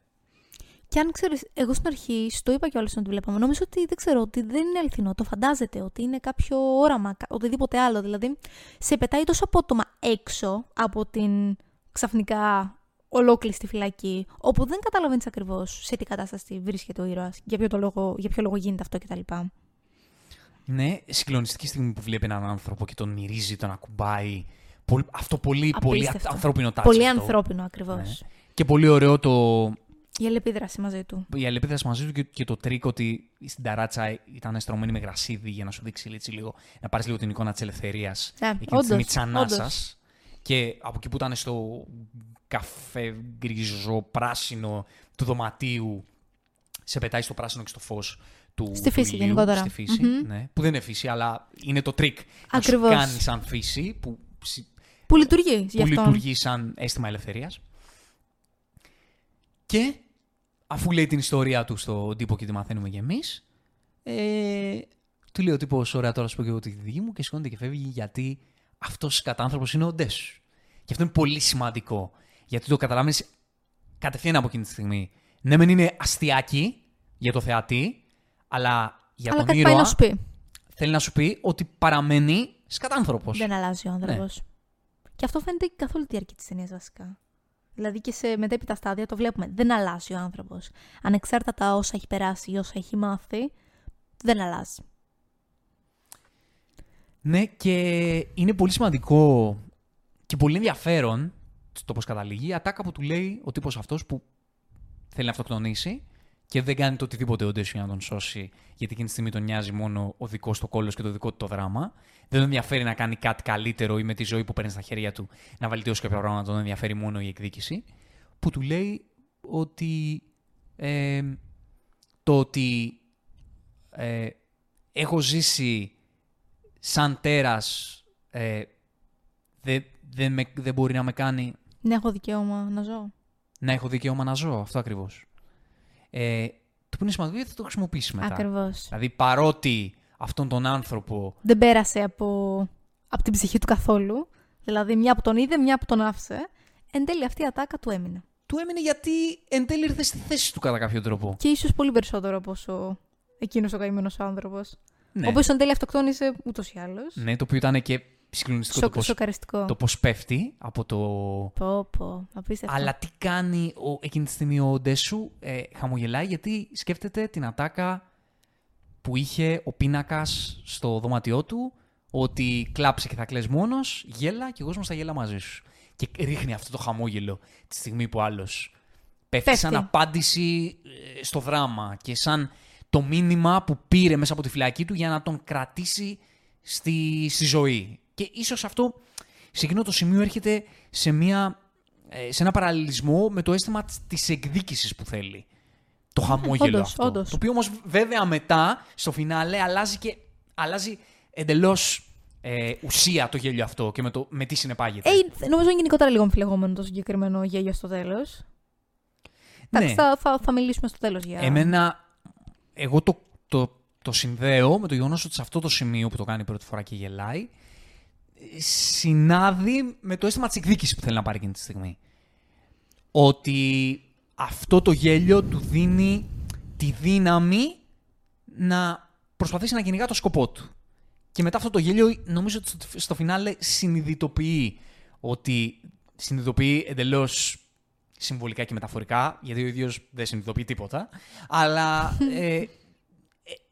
Και αν ξέρεις, εγώ στην αρχή, σου το είπα κιόλας όταν τη βλέπαμε, νόμιζα ότι δεν ξέρω, ότι δεν είναι αληθινό. Το φαντάζεται, ότι είναι κάποιο όραμα, κα- οτιδήποτε άλλο. Δηλαδή, σε πετάει τόσο απότομα έξω από την ξαφνικά ολόκληρη στη φυλακή, όπου δεν καταλαβαίνεις ακριβώς σε τι κατάσταση βρίσκεται ο ήρωας, για, ποιο το λόγο- για ποιο λόγο γίνεται αυτό κτλ. Είναι συγκλονιστική στιγμή που βλέπει έναν άνθρωπο και τον μυρίζει, τον ακουμπάει. Πολύ- αυτό πολύ, πολύ Απίστευτο. ανθρώπινο touch Πολύ αυτό. ανθρώπινο ακριβώς. Ναι. Και πολύ ωραίο το, Η αλληλεπίδραση μαζί του. η αλληλεπίδραση μαζί του και, και το τρικ ότι στην ταράτσα ήταν στρωμένη με γρασίδι για να σου δείξει έτσι λίγο, να πάρεις λίγο την εικόνα της ελευθερίας. Ναι, εκείνης της στιγμή όντως, την ανάσα. όντως. και από εκεί που ήταν στο καφέ γκρίζο πράσινο του δωματίου σε πετάει στο πράσινο και στο φως του Στη φύση του ηλίου, γενικότερα. Στη φύση Μμμ. ναι, που δεν είναι φύση, αλλά είναι το τρικ να σου Ακριβώς. κάνει σαν φύση, που, ψ- Που λειτουργεί γι' που αυτό. λειτουργεί σαν αίσθημα ελευθερίας. Και αφού λέει την ιστορία του στον τύπο και τη μαθαίνουμε κι εμείς, ε, του λέει ο τύπος, ωραία τώρα σου πω και εγώ τη δική μου και σηκώνεται και φεύγει γιατί αυτός κατά άνθρωπος είναι ο Ντέσου. Και αυτό είναι πολύ σημαντικό, γιατί το καταλαβαίνεις κατευθείαν από εκείνη τη στιγμή. Ναι, μεν είναι αστιάκι για το θεατή, αλλά για Αλλά τον κάτι πάει ήρωα να σου πει. θέλει να σου πει ότι παραμένει σκατάνθρωπος. Δεν αλλάζει ο άνθρωπος. Και αυτό φαίνεται και καθ' όλη τη διάρκεια της ταινίας βασικά. Δηλαδή και σε μετέπειτα στάδια το βλέπουμε. Δεν αλλάζει ο άνθρωπος. Ανεξάρτητα τα όσα έχει περάσει ή όσα έχει μάθει, δεν αλλάζει. Ναι, και είναι πολύ σημαντικό και πολύ ενδιαφέρον το πώς καταλήγει η ατάκα που του λέει ο τύπος αυτός που θέλει να αυτοκτονήσει και δεν κάνει το οτιδήποτε ο Ντέσου για να τον σώσει, γιατί εκείνη τη στιγμή τον νοιάζει μόνο ο δικός του κόλλος και το δικό του το δράμα. Δεν τον ενδιαφέρει να κάνει κάτι καλύτερο ή με τη ζωή που παίρνει στα χέρια του να βελτιώσει κάποια πράγματα, τον ενδιαφέρει μόνο η εκδίκηση. Που του λέει ότι ε, το ότι ε, έχω ζήσει σαν τέρας ε, δεν δεν με- δεν μπορεί να με κάνει Ναι, έχω δικαίωμα να ζω. να έχω δικαίωμα να ζω. Αυτό ακριβώς. Ε, το που είναι σημαντικό γιατί θα το χρησιμοποιήσεις μετά. Ακριβώς. Δηλαδή παρότι αυτόν τον άνθρωπο Δεν πέρασε από, από την ψυχή του καθόλου. Δηλαδή, μια που τον είδε, μια που τον άφησε. Εν τέλει, αυτή η ατάκα του έμεινε. του έμεινε γιατί εν τέλει ήρθε στη θέση του κατά κάποιο τρόπο. Και ίσως πολύ περισσότερο από όσο εκείνος ο καημένος άνθρωπος. Ναι. Ο οποίο εν τέλει αυτοκτόνησε ούτως ή άλλως. ναι, το οποίο ήταν και συγκλονιστικό το πώς, Σοκαριστικό. το πώς πέφτει από το... Πω, πω. Απίστευτο. Αλλά τι κάνει ο, εκείνη τη στιγμή ο Ντέσου, ε, χαμογελάει γιατί σκέφτεται την ατάκα που είχε ο πίνακας στο δωμάτιό του, ότι κλάψε και θα κλαις μόνος, γέλα και ο κόσμος θα γέλα μαζί σου. Και ρίχνει αυτό το χαμόγελο τη στιγμή που άλλος πέφτει, Πέφτει. σαν απάντηση ε, στο δράμα και σαν το μήνυμα που πήρε μέσα από τη φυλακή του για να τον κρατήσει στη, στη ζωή. Και ίσως αυτό σε εκείνο το σημείο έρχεται σε, μια, ε, σε ένα παραλληλισμό με το αίσθημα της- της εκδίκησης που θέλει. Το χαμόγελο όντως, αυτό. όντως. Το οποίο όμως βέβαια μετά, στο φινάλε, αλλάζει και αλλάζει εντελώς ε, ουσία το γέλιο αυτό και με, το, με τι συνεπάγεται. Ε, νομίζω είναι γενικότερα λίγο αμφιλεγόμενο το συγκεκριμένο γέλιο στο τέλος. Εντάξει, Ναι. θα, θα, θα μιλήσουμε στο τέλος για. Εμένα, εγώ το, το, το συνδέω με το γεγονός ότι σε αυτό το σημείο που το κάνει πρώτη φορά και γελάει, ε, συνάδει με το αίσθημα της εκδίκησης που θέλει να πάρει εκείνη τη στιγμή. Ότι αυτό το γέλιο του δίνει τη δύναμη να προσπαθήσει να κυνηγά το σκοπό του. Και μετά αυτό το γέλιο, νομίζω ότι στο, στο φινάλε συνειδητοποιεί ότι συνειδητοποιεί εντελώς συμβολικά και μεταφορικά, γιατί ο ίδιος δεν συνειδητοποιεί τίποτα, αλλά ε, ε,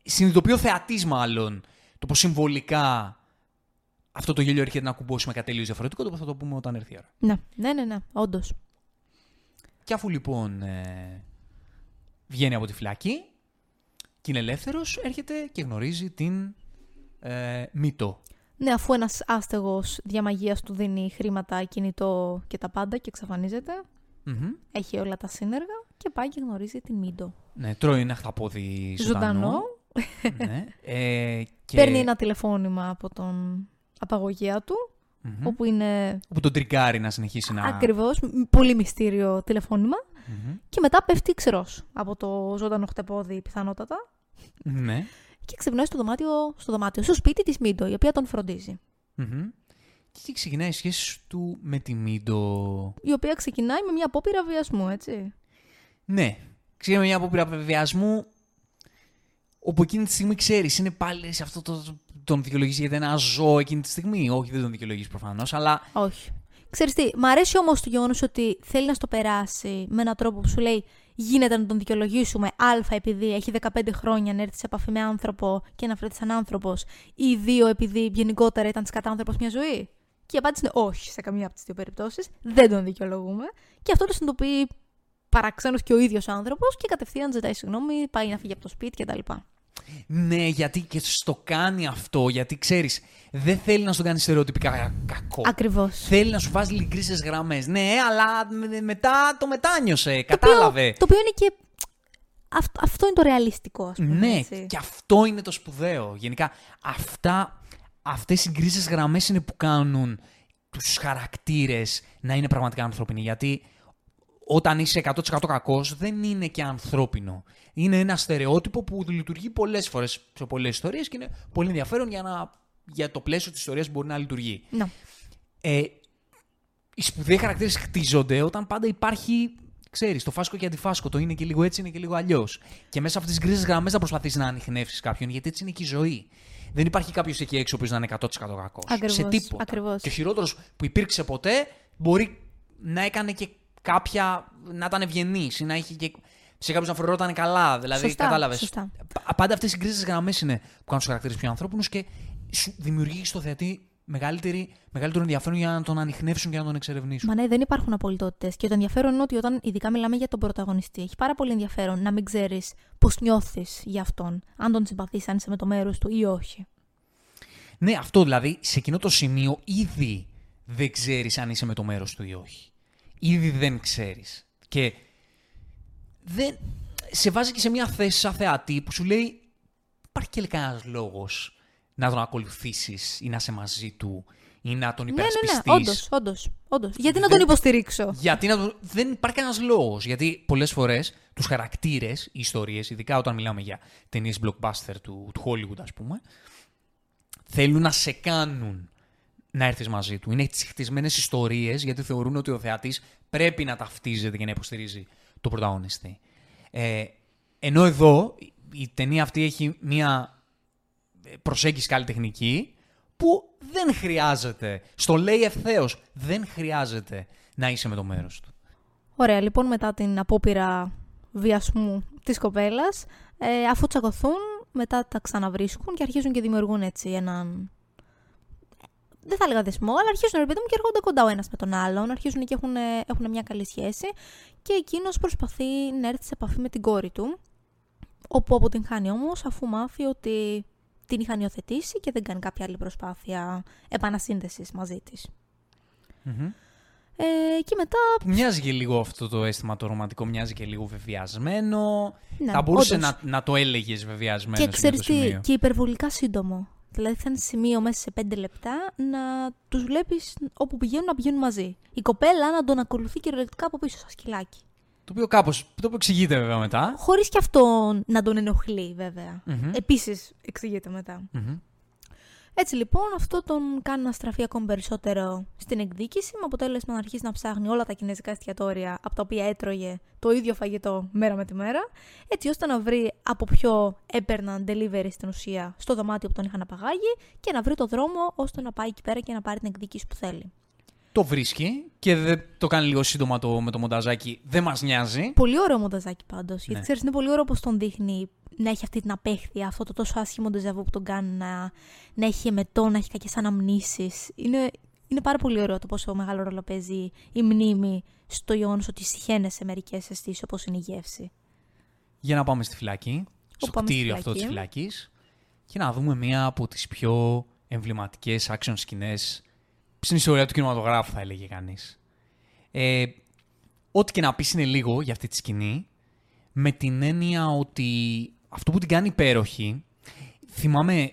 συνειδητοποιεί ο θεατής μάλλον το πως συμβολικά αυτό το γέλιο έρχεται να κουμπώσει με κάτι τελείως διαφορετικό, το οποίο θα το πούμε όταν έρθει η ώρα. Ναι, ναι, ναι, ναι όντως. Και αφού λοιπόν ε, βγαίνει από τη φυλακή και είναι ελεύθερος, έρχεται και γνωρίζει την ε, Μύτο. Ναι, αφού ένας άστεγος διαμαγείας του δίνει χρήματα, κινητό και τα πάντα και εξαφανίζεται, Μμμ. έχει όλα τα σύνεργα και πάει και γνωρίζει την Μίντο. Ναι, τρώει ένα χταπόδι ζωντανό. Ζωντανό. ναι. ε, και... Παίρνει ένα τηλεφώνημα από τον απαγωγέα του, Μμμ. όπου είναι Όπου τον τριγκάρει να συνεχίσει να... ακριβώς πολύ μυστήριο τηλεφώνημα Μμμ. και μετά πέφτει ξερός από το ζωντανό χτεπόδι πιθανότατα Ναι. και ξυπνάει στο δωμάτιο, στο δωμάτιο, στο σπίτι της Μίντο, η οποία τον φροντίζει. Μμμ. Και εκεί ξεκινάει η σχέση του με τη Μίντο. Η οποία ξεκινάει με μια απόπειρα βιασμού, έτσι. Ναι. Ξέρουμε μια απόπειρα βιασμού όπου εκείνη τη στιγμή ξέρεις, είναι πάλι σε αυτό το. Τον δικαιολογήσει γιατί είναι ένα ζώο εκείνη τη στιγμή. Όχι, δεν τον δικαιολογήσει προφανώς, αλλά. Όχι. Ξέρεις τι, μ' αρέσει όμως το γεγονός ότι θέλει να στο περάσει με έναν τρόπο που σου λέει γίνεται να τον δικαιολογήσουμε α επειδή έχει 15 χρόνια να έρθει σε επαφή με άνθρωπο και να βρεθεί σαν άνθρωπος, ή δύο επειδή γενικότερα ήταν σκατάνθρωπος μια ζωή. Και η απάντηση είναι όχι σε καμία από τις δύο περιπτώσεις. Δεν τον δικαιολογούμε. Και αυτό το συνειδητοποιεί παραξένως και ο ίδιος άνθρωπος και κατευθείαν ζητάει συγγνώμη, πάει να φύγει από το σπίτι κτλ. Ναι, γιατί και στο κάνει αυτό, γιατί ξέρεις, δεν θέλει να σου κάνει στερεοτυπικά κακό. Ακριβώς. Θέλει να σου βάζει λυγκρίσσε γραμμές. Ναι, αλλά μετά το μετάνιωσε. Κατάλαβε. Το οποίο είναι και. Αυτό, αυτό είναι το ρεαλιστικό, ας πούμε. Ναι, έτσι. και αυτό είναι το σπουδαίο. Γενικά, αυτά, αυτές οι γκρίζες γραμμές είναι που κάνουν τους χαρακτήρες να είναι πραγματικά ανθρώπινοι. Γιατί όταν είσαι 100% κακός δεν είναι και ανθρώπινο. Είναι ένα στερεότυπο που λειτουργεί πολλές φορές σε πολλές ιστορίες και είναι πολύ ενδιαφέρον για, να, για το πλαίσιο της ιστορίας που μπορεί να λειτουργεί. Να. Ε, οι σπουδαίοι χαρακτήρες χτίζονται όταν πάντα υπάρχει, ξέρεις, το φάσκο και αντιφάσκο. Το είναι και λίγο έτσι, είναι και λίγο αλλιώς. Και μέσα από αυτές τις γκρίζες γραμμές θα προσπαθείς να ανοιχνεύσεις κάποιον, γιατί έτσι είναι και η ζωή. Δεν υπάρχει κάποιος εκεί έξω που να είναι 100% κακός. Ακριβώς, Σε τίποτα. ακριβώς. Και ο χειρότερος που υπήρξε ποτέ μπορεί να έκανε και κάποια. να ήταν ευγενής ή να είχε και. Σε κάποιους να φρονόταν καλά. Δηλαδή, Σωστά, κατάλαβες. σωστά. Πάντα αυτές οι γκρίζε γραμμέ είναι που κάνουν τους χαρακτήρε πιο ανθρώπινους και σου δημιουργεί στο θεατή μεγαλύτερη, μεγαλύτερο ενδιαφέρον για να τον ανοιχνεύσουν και να τον εξερευνήσουν. Μα ναι, δεν υπάρχουν απολυτότητες. Και το ενδιαφέρον είναι ότι όταν ειδικά μιλάμε για τον πρωταγωνιστή, έχει πάρα πολύ ενδιαφέρον να μην ξέρεις πώς νιώθεις για αυτόν. Αν τον συμπαθείς, αν είσαι με το μέρος του ή όχι. Ναι, αυτό δηλαδή σε εκείνο το σημείο ήδη δεν ξέρεις αν είσαι με το μέρος του ή όχι. Ήδη δεν ξέρεις. Και δεν... σε βάζει και σε μια θέση σαν θεατή που σου λέει υπάρχει και κανένας λόγος να τον ακολουθήσεις ή να είσαι μαζί του ή να τον Ναι, ναι, υπερασπιστείς. ναι. Όντως, όντως. Όντως. Γιατί να Δεν- τον υποστηρίξω; Γιατί να το... δεν υπάρχει κανένας λόγος. Γιατί πολλές φορές τους χαρακτήρες, οι ιστορίες, ειδικά όταν μιλάμε για ταινίες blockbuster του, του Hollywood, ας πούμε, θέλουν να σε κάνουν να έρθεις μαζί του. Είναι έτσι χτισμένες ιστορίες γιατί θεωρούν ότι ο θεατής πρέπει να ταυτίζεται και να υποστηρίζει τον πρωταγωνιστή. Ε, ενώ εδώ η ταινία αυτή έχει μία προσέγγιση καλλιτεχνική που δεν χρειάζεται. Στο λέει ευθέως. Δεν χρειάζεται να είσαι με το μέρος του. Ωραία, λοιπόν, μετά την απόπειρα βιασμού της κοπέλας, ε, αφού τσακωθούν, μετά τα ξαναβρίσκουν και αρχίζουν και δημιουργούν έτσι έναν... Δεν θα έλεγα δεσμό, αλλά αρχίζουν ρε παιδί μου και έρχονται κοντά ο ένας με τον άλλον, αρχίζουν και έχουν, έχουν μια καλή σχέση και εκείνος προσπαθεί να έρθει σε επαφή με την κόρη του, όπου αποτυγχάνει όμως αφού μάθει ότι την είχαν υιοθετήσει και δεν κάνει κάποια άλλη προσπάθεια επανασύνδεσης μαζί της. Ε, και μετά Που μοιάζει και λίγο αυτό το αίσθημα το ρομαντικό, μοιάζει και λίγο βεβαιασμένο. Ναι, θα μπορούσε όντως. να, να το έλεγες βεβαιασμένος. Και ξέρεις τι, και υπερβολικά σύντομο. Δηλαδή θα είναι σημείο μέσα σε πέντε λεπτά να τους βλέπεις όπου πηγαίνουν να πηγαίνουν μαζί. Η κοπέλα να τον ακολουθεί κυριολεκτικά από πίσω, σαν σκυλάκι. Το οποίο κάπως. Το οποίο εξηγείται βέβαια μετά. Χωρίς και αυτό να τον ενοχλεί, βέβαια. Μμμ. Επίσης εξηγείται μετά. Μμμ. Έτσι λοιπόν, αυτό τον κάνει να στραφεί ακόμη περισσότερο στην εκδίκηση, με αποτέλεσμα να αρχίσει να ψάχνει όλα τα κινέζικα εστιατόρια από τα οποία έτρωγε το ίδιο φαγητό μέρα με τη μέρα, έτσι ώστε να βρει από ποιο έπαιρναν delivery στην ουσία στο δωμάτιο που τον είχαν απαγάγει και να βρει το δρόμο ώστε να πάει εκεί πέρα και να πάρει την εκδίκηση που θέλει. Το βρίσκει και δεν το κάνει λίγο σύντομα το, με το μονταζάκι. Δεν μας νοιάζει. Πολύ ωραίο μονταζάκι πάντως. Γιατί Ναι. ξέρεις, είναι πολύ ωραίο πώ τον δείχνει να έχει αυτή την απέχθεια, αυτό το τόσο άσχημο ντεζαβού που τον κάνει να, να έχει εμετό, να έχει κακές αναμνήσεις. Είναι, είναι πάρα πολύ ωραίο το πόσο μεγάλο ρόλο παίζει η μνήμη στο γεγονός ότι συχαίνεσαι μερικές αισθήσεις όπως είναι η γεύση. Για να πάμε στη φυλακή. Στο πάμε στη κτίριο αυτό της φυλακή. φυλακής. Και να δούμε μία από τις πιο εμβληματικές action σκηνές στην ιστορία του κινηματογράφου, θα έλεγε κανείς. Ε, ό,τι και να πεις είναι λίγο για αυτή τη σκηνή, με την έννοια ότι αυτό που την κάνει υπέροχη, θυμάμαι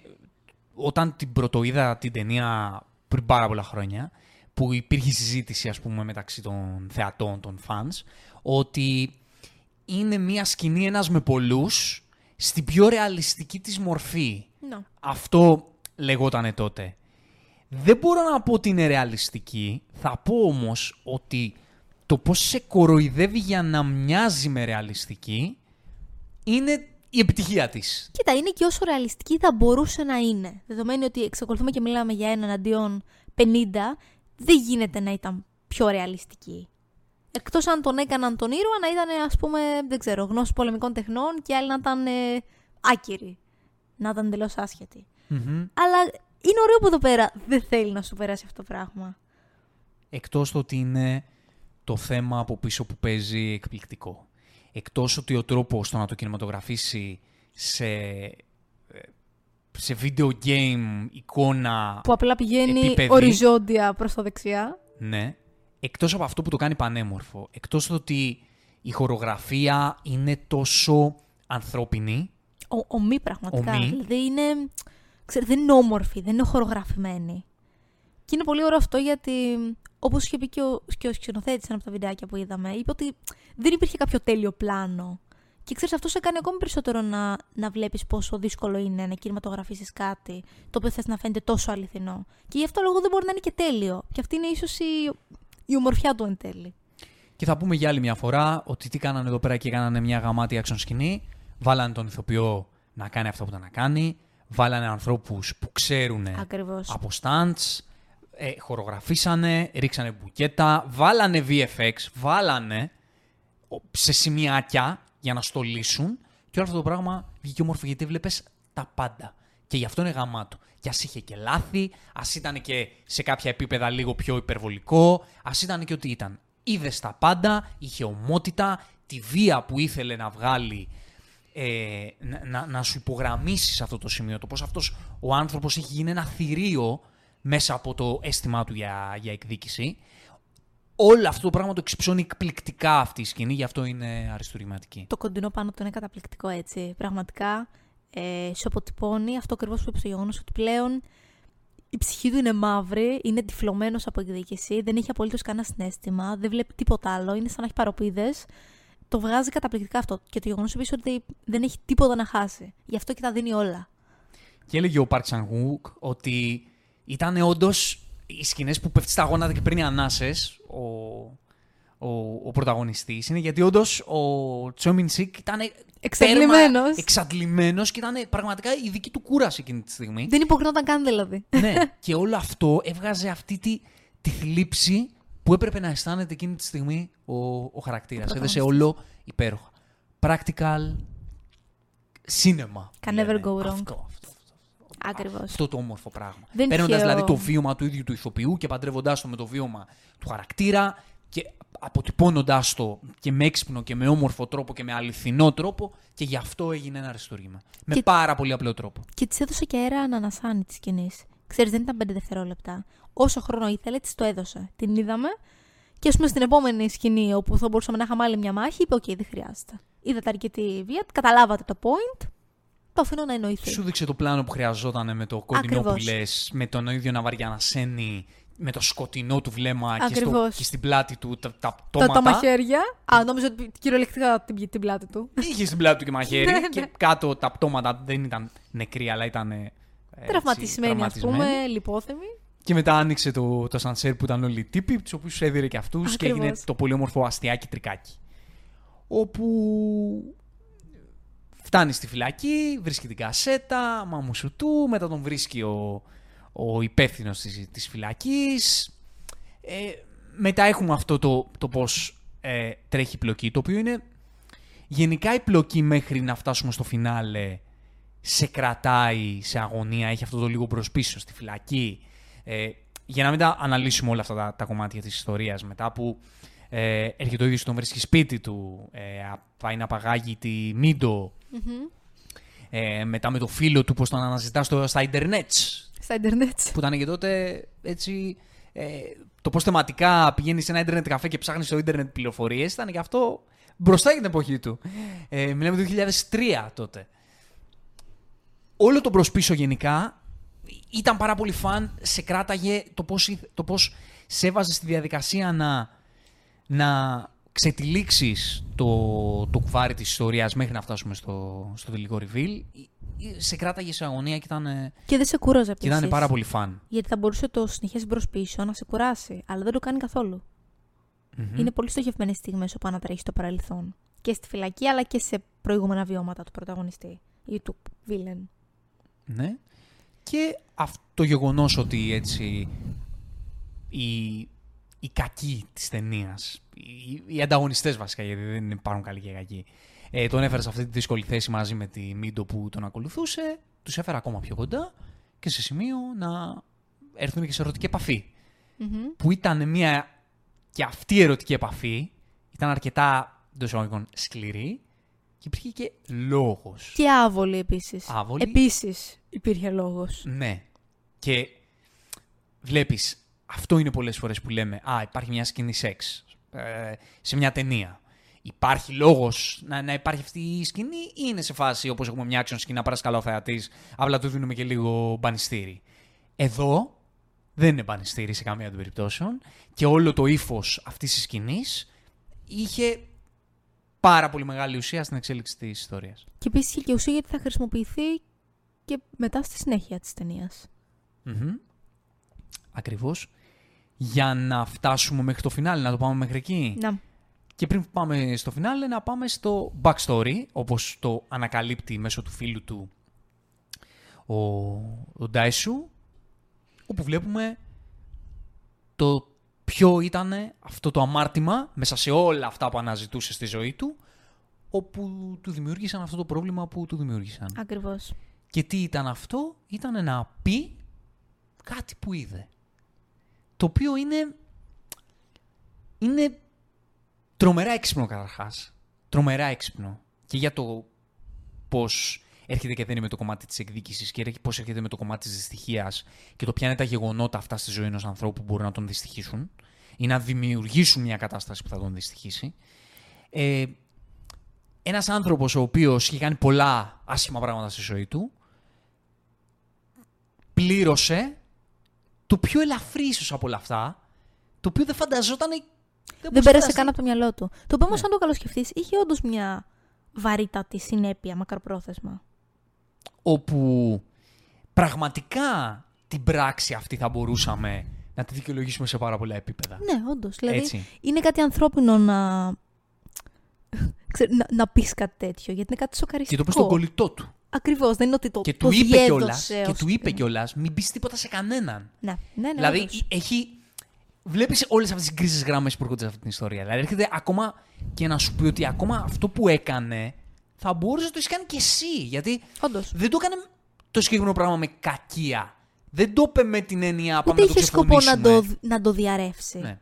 όταν την πρωτοείδα την ταινία πριν πάρα πολλά χρόνια, που υπήρχε συζήτηση ας πούμε μεταξύ των θεατών, των fans, ότι είναι μια σκηνή ένας με πολλούς στην πιο ρεαλιστική της μορφή. No. Αυτό λεγότανε τότε. Δεν μπορώ να πω ότι είναι ρεαλιστική. Θα πω όμως ότι το πώς σε κοροϊδεύει για να μοιάζει με ρεαλιστική είναι η επιτυχία της. Κοίτα, είναι και όσο ρεαλιστική θα μπορούσε να είναι. Δεδομένου ότι εξακολουθούμε και μιλάμε για έναν αντίον 50, δεν γίνεται να ήταν πιο ρεαλιστική. Εκτός αν τον έκαναν τον ήρωα να ήταν, ας πούμε, δεν ξέρω, γνώση πολεμικών τεχνών και άλλοι να ήταν ε, άκυροι. Να ήταν εντελώς άσχετοι. Μμμ. Αλλά είναι ωραίο που εδώ πέρα δεν θέλει να σου περάσει αυτό το πράγμα. Εκτός το ότι είναι το θέμα από πίσω που παίζει εκπληκτικό. Εκτός ότι ο τρόπος το να το κινηματογραφήσει σε σε video game εικόνα. Που απλά πηγαίνει επίπεδη. οριζόντια προς τα δεξιά. Ναι. Εκτός από αυτό που το κάνει πανέμορφο. Εκτός το ότι η χορογραφία είναι τόσο ανθρώπινη. Ο, ομή πραγματικά. Ομή. Δηλαδή είναι. Ξέρετε, δεν είναι όμορφη, δεν είναι χορογραφημένη. Και είναι πολύ ωραίο αυτό γιατί, όπως είχε πει και ο, και ο σκηνοθέτης ένα από τα βιντεάκια που είδαμε, είπε ότι δεν υπήρχε κάποιο τέλειο πλάνο. Και ξέρεις, αυτός σε κάνει ακόμη περισσότερο να, να βλέπεις πόσο δύσκολο είναι να κινηματογραφήσει κάτι το οποίο θες να φαίνεται τόσο αληθινό. Και γι' αυτό λόγο δεν μπορεί να είναι και τέλειο. Και αυτή είναι ίσως η, η ομορφιά του εν τέλει. Και θα πούμε για άλλη μια φορά ότι τι κάνανε εδώ πέρα και κάνανε μια γαμάτη action σκηνή. Βάλανε τον ηθοποιό να κάνει αυτό που ήταν να κάνει. Βάλανε ανθρώπους που ξέρουν Ακριβώς. από stunts. Ε, χορογραφήσανε, ρίξανε μπουκέτα, βάλανε VFX, βάλανε ο- σε σημειάκια για να στολίσουν και όλο αυτό το πράγμα βγήκε όμορφο γιατί βλέπει τα πάντα. Και γι' αυτό είναι γαμάτο. Και ας είχε και λάθη, ας ήταν και σε κάποια επίπεδα λίγο πιο υπερβολικό, ας ήταν και ό,τι ήταν. Είδες τα πάντα, είχε ομότητα, τη βία που ήθελε να βγάλει ε, να, να, να σου υπογραμμίσεις σε αυτό το σημείο. Το πώς αυτός ο άνθρωπος έχει γίνει ένα θηρίο μέσα από το αίσθημά του για, για εκδίκηση. Όλο αυτό το πράγμα το εξυψώνει εκπληκτικά αυτή η σκηνή, γι' αυτό είναι αριστουργηματική. Το κοντινό πάνω του είναι καταπληκτικό έτσι. Πραγματικά ε, σου αποτυπώνει αυτό ακριβώς που είπε στο γεγονός ότι πλέον η ψυχή του είναι μαύρη, είναι τυφλωμένος από εκδίκηση, δεν έχει απολύτως κανένα συνέστημα, δεν βλέπει τίποτα άλλο, είναι σαν να έχει παροπίδες. Το βγάζει καταπληκτικά αυτό. Και το γεγονός επίσης ότι δεν έχει τίποτα να χάσει. Γι' αυτό και τα δίνει όλα. Και έλεγε ο Park Chan-wook ότι ήταν όντως οι σκηνές που πέφτει στα γόνατα και παίρνει ανάσες ο, ο, ο πρωταγωνιστής. Είναι γιατί όντως ο Τσόμιν Σικ ήταν Εξαντλημένος. εξαντλημένος και ήταν πραγματικά η δική του κούραση εκείνη τη στιγμή. Δεν υποκρινόταν καν δηλαδή. ναι, και όλο αυτό έβγαζε αυτή τη, τη θλίψη που έπρεπε να αισθάνεται εκείνη τη στιγμή ο, ο χαρακτήρας. Ο Έδεσε πρωταγωνιστής. όλο υπέροχα. Practical cinema. Can λένε. never go wrong. Αυτό, αυτό, Ακριβώς. αυτό το όμορφο πράγμα. Δεν Παίρνοντας τυχαίο. δηλαδή το βίωμα του ίδιου του ηθοποιού και παντρεύοντάς το με το βίωμα του χαρακτήρα και αποτυπώνοντάς το και με έξυπνο και με όμορφο τρόπο και με αληθινό τρόπο και γι' αυτό έγινε ένα αριστούργημα. Με Και- πάρα πολύ απλό τρόπο. Και της έδωσε και αέρα να ανασάνει της σκηνής. Ξέρεις, δεν ήταν 5 δευτερόλεπτα. Όσο χρόνο ήθελε, της το έδωσε. Την είδαμε. Και ας πούμε στην επόμενη σκηνή, όπου θα μπορούσαμε να είχαμε άλλη μια μάχη, είπε: Οκ, δεν χρειάζεται. Είδατε αρκετή βία, καταλάβατε το point. Το αφήνω να εννοηθεί. Σου δείξε το πλάνο που χρειαζόταν με το κοντινό που Ακριβώς. λες, με τον ίδιο να βαριανασένει, με το σκοτεινό του βλέμμα και, στο, Ακριβώς. και στην πλάτη του τα, τα Τα, πτώματα. τα μαχαίρια. Α, νόμιζα ότι κυριολεκτικά την, την πλάτη του. Είχε στην πλάτη του και μαχαίρι Ναι, ναι. και κάτω τα πτώματα δεν ήταν νεκροί, αλλά ήταν. ε, έτσι, Τραυματισμένη, ας τραυματισμένοι. πούμε, λιπόθεμη. Και μετά άνοιξε το, το σανσέρ που ήταν όλοι οι τύποι, τους οποίους έδιρε και αυτούς και Ακριβώς. έγινε το πολύ όμορφο αστιάκι τρικάκι. Όπου φτάνει στη φυλακή, βρίσκει την κασέτα, μαμουσουτού, μετά τον βρίσκει ο, ο υπεύθυνος της, της φυλακής. Ε, μετά έχουμε αυτό το, το πώς ε, τρέχει η πλοκή, το οποίο είναι γενικά η πλοκή μέχρι να φτάσουμε στο φινάλε σε κρατάει σε αγωνία, έχει αυτό το λίγο προς πίσω στη φυλακή. Ε, για να μην τα αναλύσουμε όλα αυτά τα, τα κομμάτια της ιστορίας μετά που ε, έρχεται ο ίδιος και τον βρίσκει σπίτι του, ε, α- πάει να παγάγει τη Μίντο, ε, μετά με το φίλο του πώς τον αναζητά στο, στα ίντερνετ, Στα Ιντερνετ. που ήταν και τότε έτσι ε, το πώς θεματικά πηγαίνει σε ένα ίντερνετ καφέ και ψάχνει στο ίντερνετ πληροφορίες ήταν και αυτό μπροστά για την εποχή του. Ε, μιλάμε το 2003 τότε. Όλο το προς πίσω γενικά ήταν πάρα πολύ φαν, σε κράταγε το πώς, ήθε- το πώς σε έβαζε στη διαδικασία να, να ξετυλίξεις το, το κουβάρι της ιστορίας μέχρι να φτάσουμε στο, στο τελικό reveal. Ε, Σε κράταγε σε αγωνία και ήταν, ε, Και δεν σε κούραζε και ήταν επίσης. πάρα πολύ fun. Γιατί θα μπορούσε το συνεχές μπρος πίσω να σε κουράσει. Αλλά δεν το κάνει καθόλου. Μμμ. Είναι πολύ στοχευμένες στιγμές όπου ανατρέχεις στο παρελθόν. Και στη φυλακή, αλλά και σε προηγούμενα βιώματα του πρωταγωνιστή ή του villain. Ναι. Και αυτό το γεγονός ότι έτσι οι, οι κακοί της ταινίας, οι, οι ανταγωνιστές βασικά, γιατί δεν υπάρχουν καλοί και κακοί, ε, τον έφερε σε αυτή τη δύσκολη θέση μαζί με τη Μίντο που τον ακολουθούσε, τους έφερε ακόμα πιο κοντά και σε σημείο να έρθουν και σε ερωτική επαφή. Μμμ. Που ήταν μια και αυτή η ερωτική επαφή ήταν αρκετά εντός εισαγωγικών, σκληρή Και υπήρχε και λόγος. Και άβολη επίσης. Άβολη. Επίσης υπήρχε λόγος. Ναι. Και βλέπεις, αυτό είναι πολλές φορές που λέμε, α, υπάρχει μια σκηνή σεξ ε, σε μια ταινία. Υπάρχει λόγος να, να υπάρχει αυτή η σκηνή ή είναι σε φάση όπως έχουμε μια action σκηνή να παρασκαλώ ο θεατής, απλά του δίνουμε και λίγο μπανιστήρι. Εδώ δεν είναι μπανιστήρι σε καμία των περιπτώσεων και όλο το ύφος αυτής της σκηνής είχε πάρα πολύ μεγάλη ουσία στην εξέλιξη της ιστορίας. Και επίσης είχε και ουσία γιατί θα χρησιμοποιηθεί και μετά στη συνέχεια της ταινίας. mm Ακριβώς. Για να φτάσουμε μέχρι το φινάλε, να το πάμε μέχρι εκεί. Να. Και πριν πάμε στο φινάλε, να πάμε στο backstory, όπως το ανακαλύπτει μέσω του φίλου του ο, ο Ντάισου, όπου βλέπουμε το ποιο ήταν αυτό το αμάρτημα μέσα σε όλα αυτά που αναζητούσε στη ζωή του, όπου του δημιούργησαν αυτό το πρόβλημα που του δημιούργησαν. Ακριβώς. Και τι ήταν αυτό, ήταν να πει κάτι που είδε. Το οποίο είναι, είναι τρομερά έξυπνο καταρχάς. Τρομερά έξυπνο. Και για το πώς έρχεται και δεν είναι με το κομμάτι της εκδίκησης και πώς έρχεται με το κομμάτι της δυστυχίας και το ποια είναι τα γεγονότα αυτά στη ζωή ενός ανθρώπου που μπορούν να τον δυστυχήσουν ή να δημιουργήσουν μια κατάσταση που θα τον δυστυχήσει. Ε, ένας άνθρωπος ο οποίος είχε κάνει πολλά άσχημα πράγματα στη ζωή του πλήρωσε το πιο ελαφρύ ίσως από όλα αυτά, το οποίο δεν φανταζόταν. Δεν, Δεν μπορούσε πέρασε να καν από το μυαλό του. Το οποίο όμως Ναι. αν το καλοσκεφτείς είχε όντως μια βαρύτατη συνέπεια μακροπρόθεσμα. Όπου πραγματικά την πράξη αυτή θα μπορούσαμε να τη δικαιολογήσουμε σε πάρα πολλά επίπεδα. Ναι, όντως. Δηλαδή Έτσι. είναι κάτι ανθρώπινο να. Ξέρω, να, να πεις κάτι τέτοιο, γιατί είναι κάτι Και σοκαριστικό. το είπε στον κολλητό του. Ακριβώς, δεν είναι ότι το Και το του είπε διέδωσε κιόλας. ως Και του είπε συγκεκριμένο. κιόλας, μην πεις τίποτα σε κανέναν. Ναι, ναι, ναι. δηλαδή όντως. έχει. Βλέπεις όλες αυτές τις γκρίζες γράμμες που έρχονται σε αυτή την ιστορία. Δηλαδή έρχεται ακόμα και να σου πει ότι ακόμα αυτό που έκανε θα μπορούσες να το έχεις κάνει κι εσύ. Γιατί Όντως. δεν το έκανε το συγκεκριμένο πράγμα με κακία. Δεν το είπε με την έννοια πάμε Ούτε να το είχε σκοπό να ξεφωνήσουμε. το, να το διαρρεύσει. Ναι.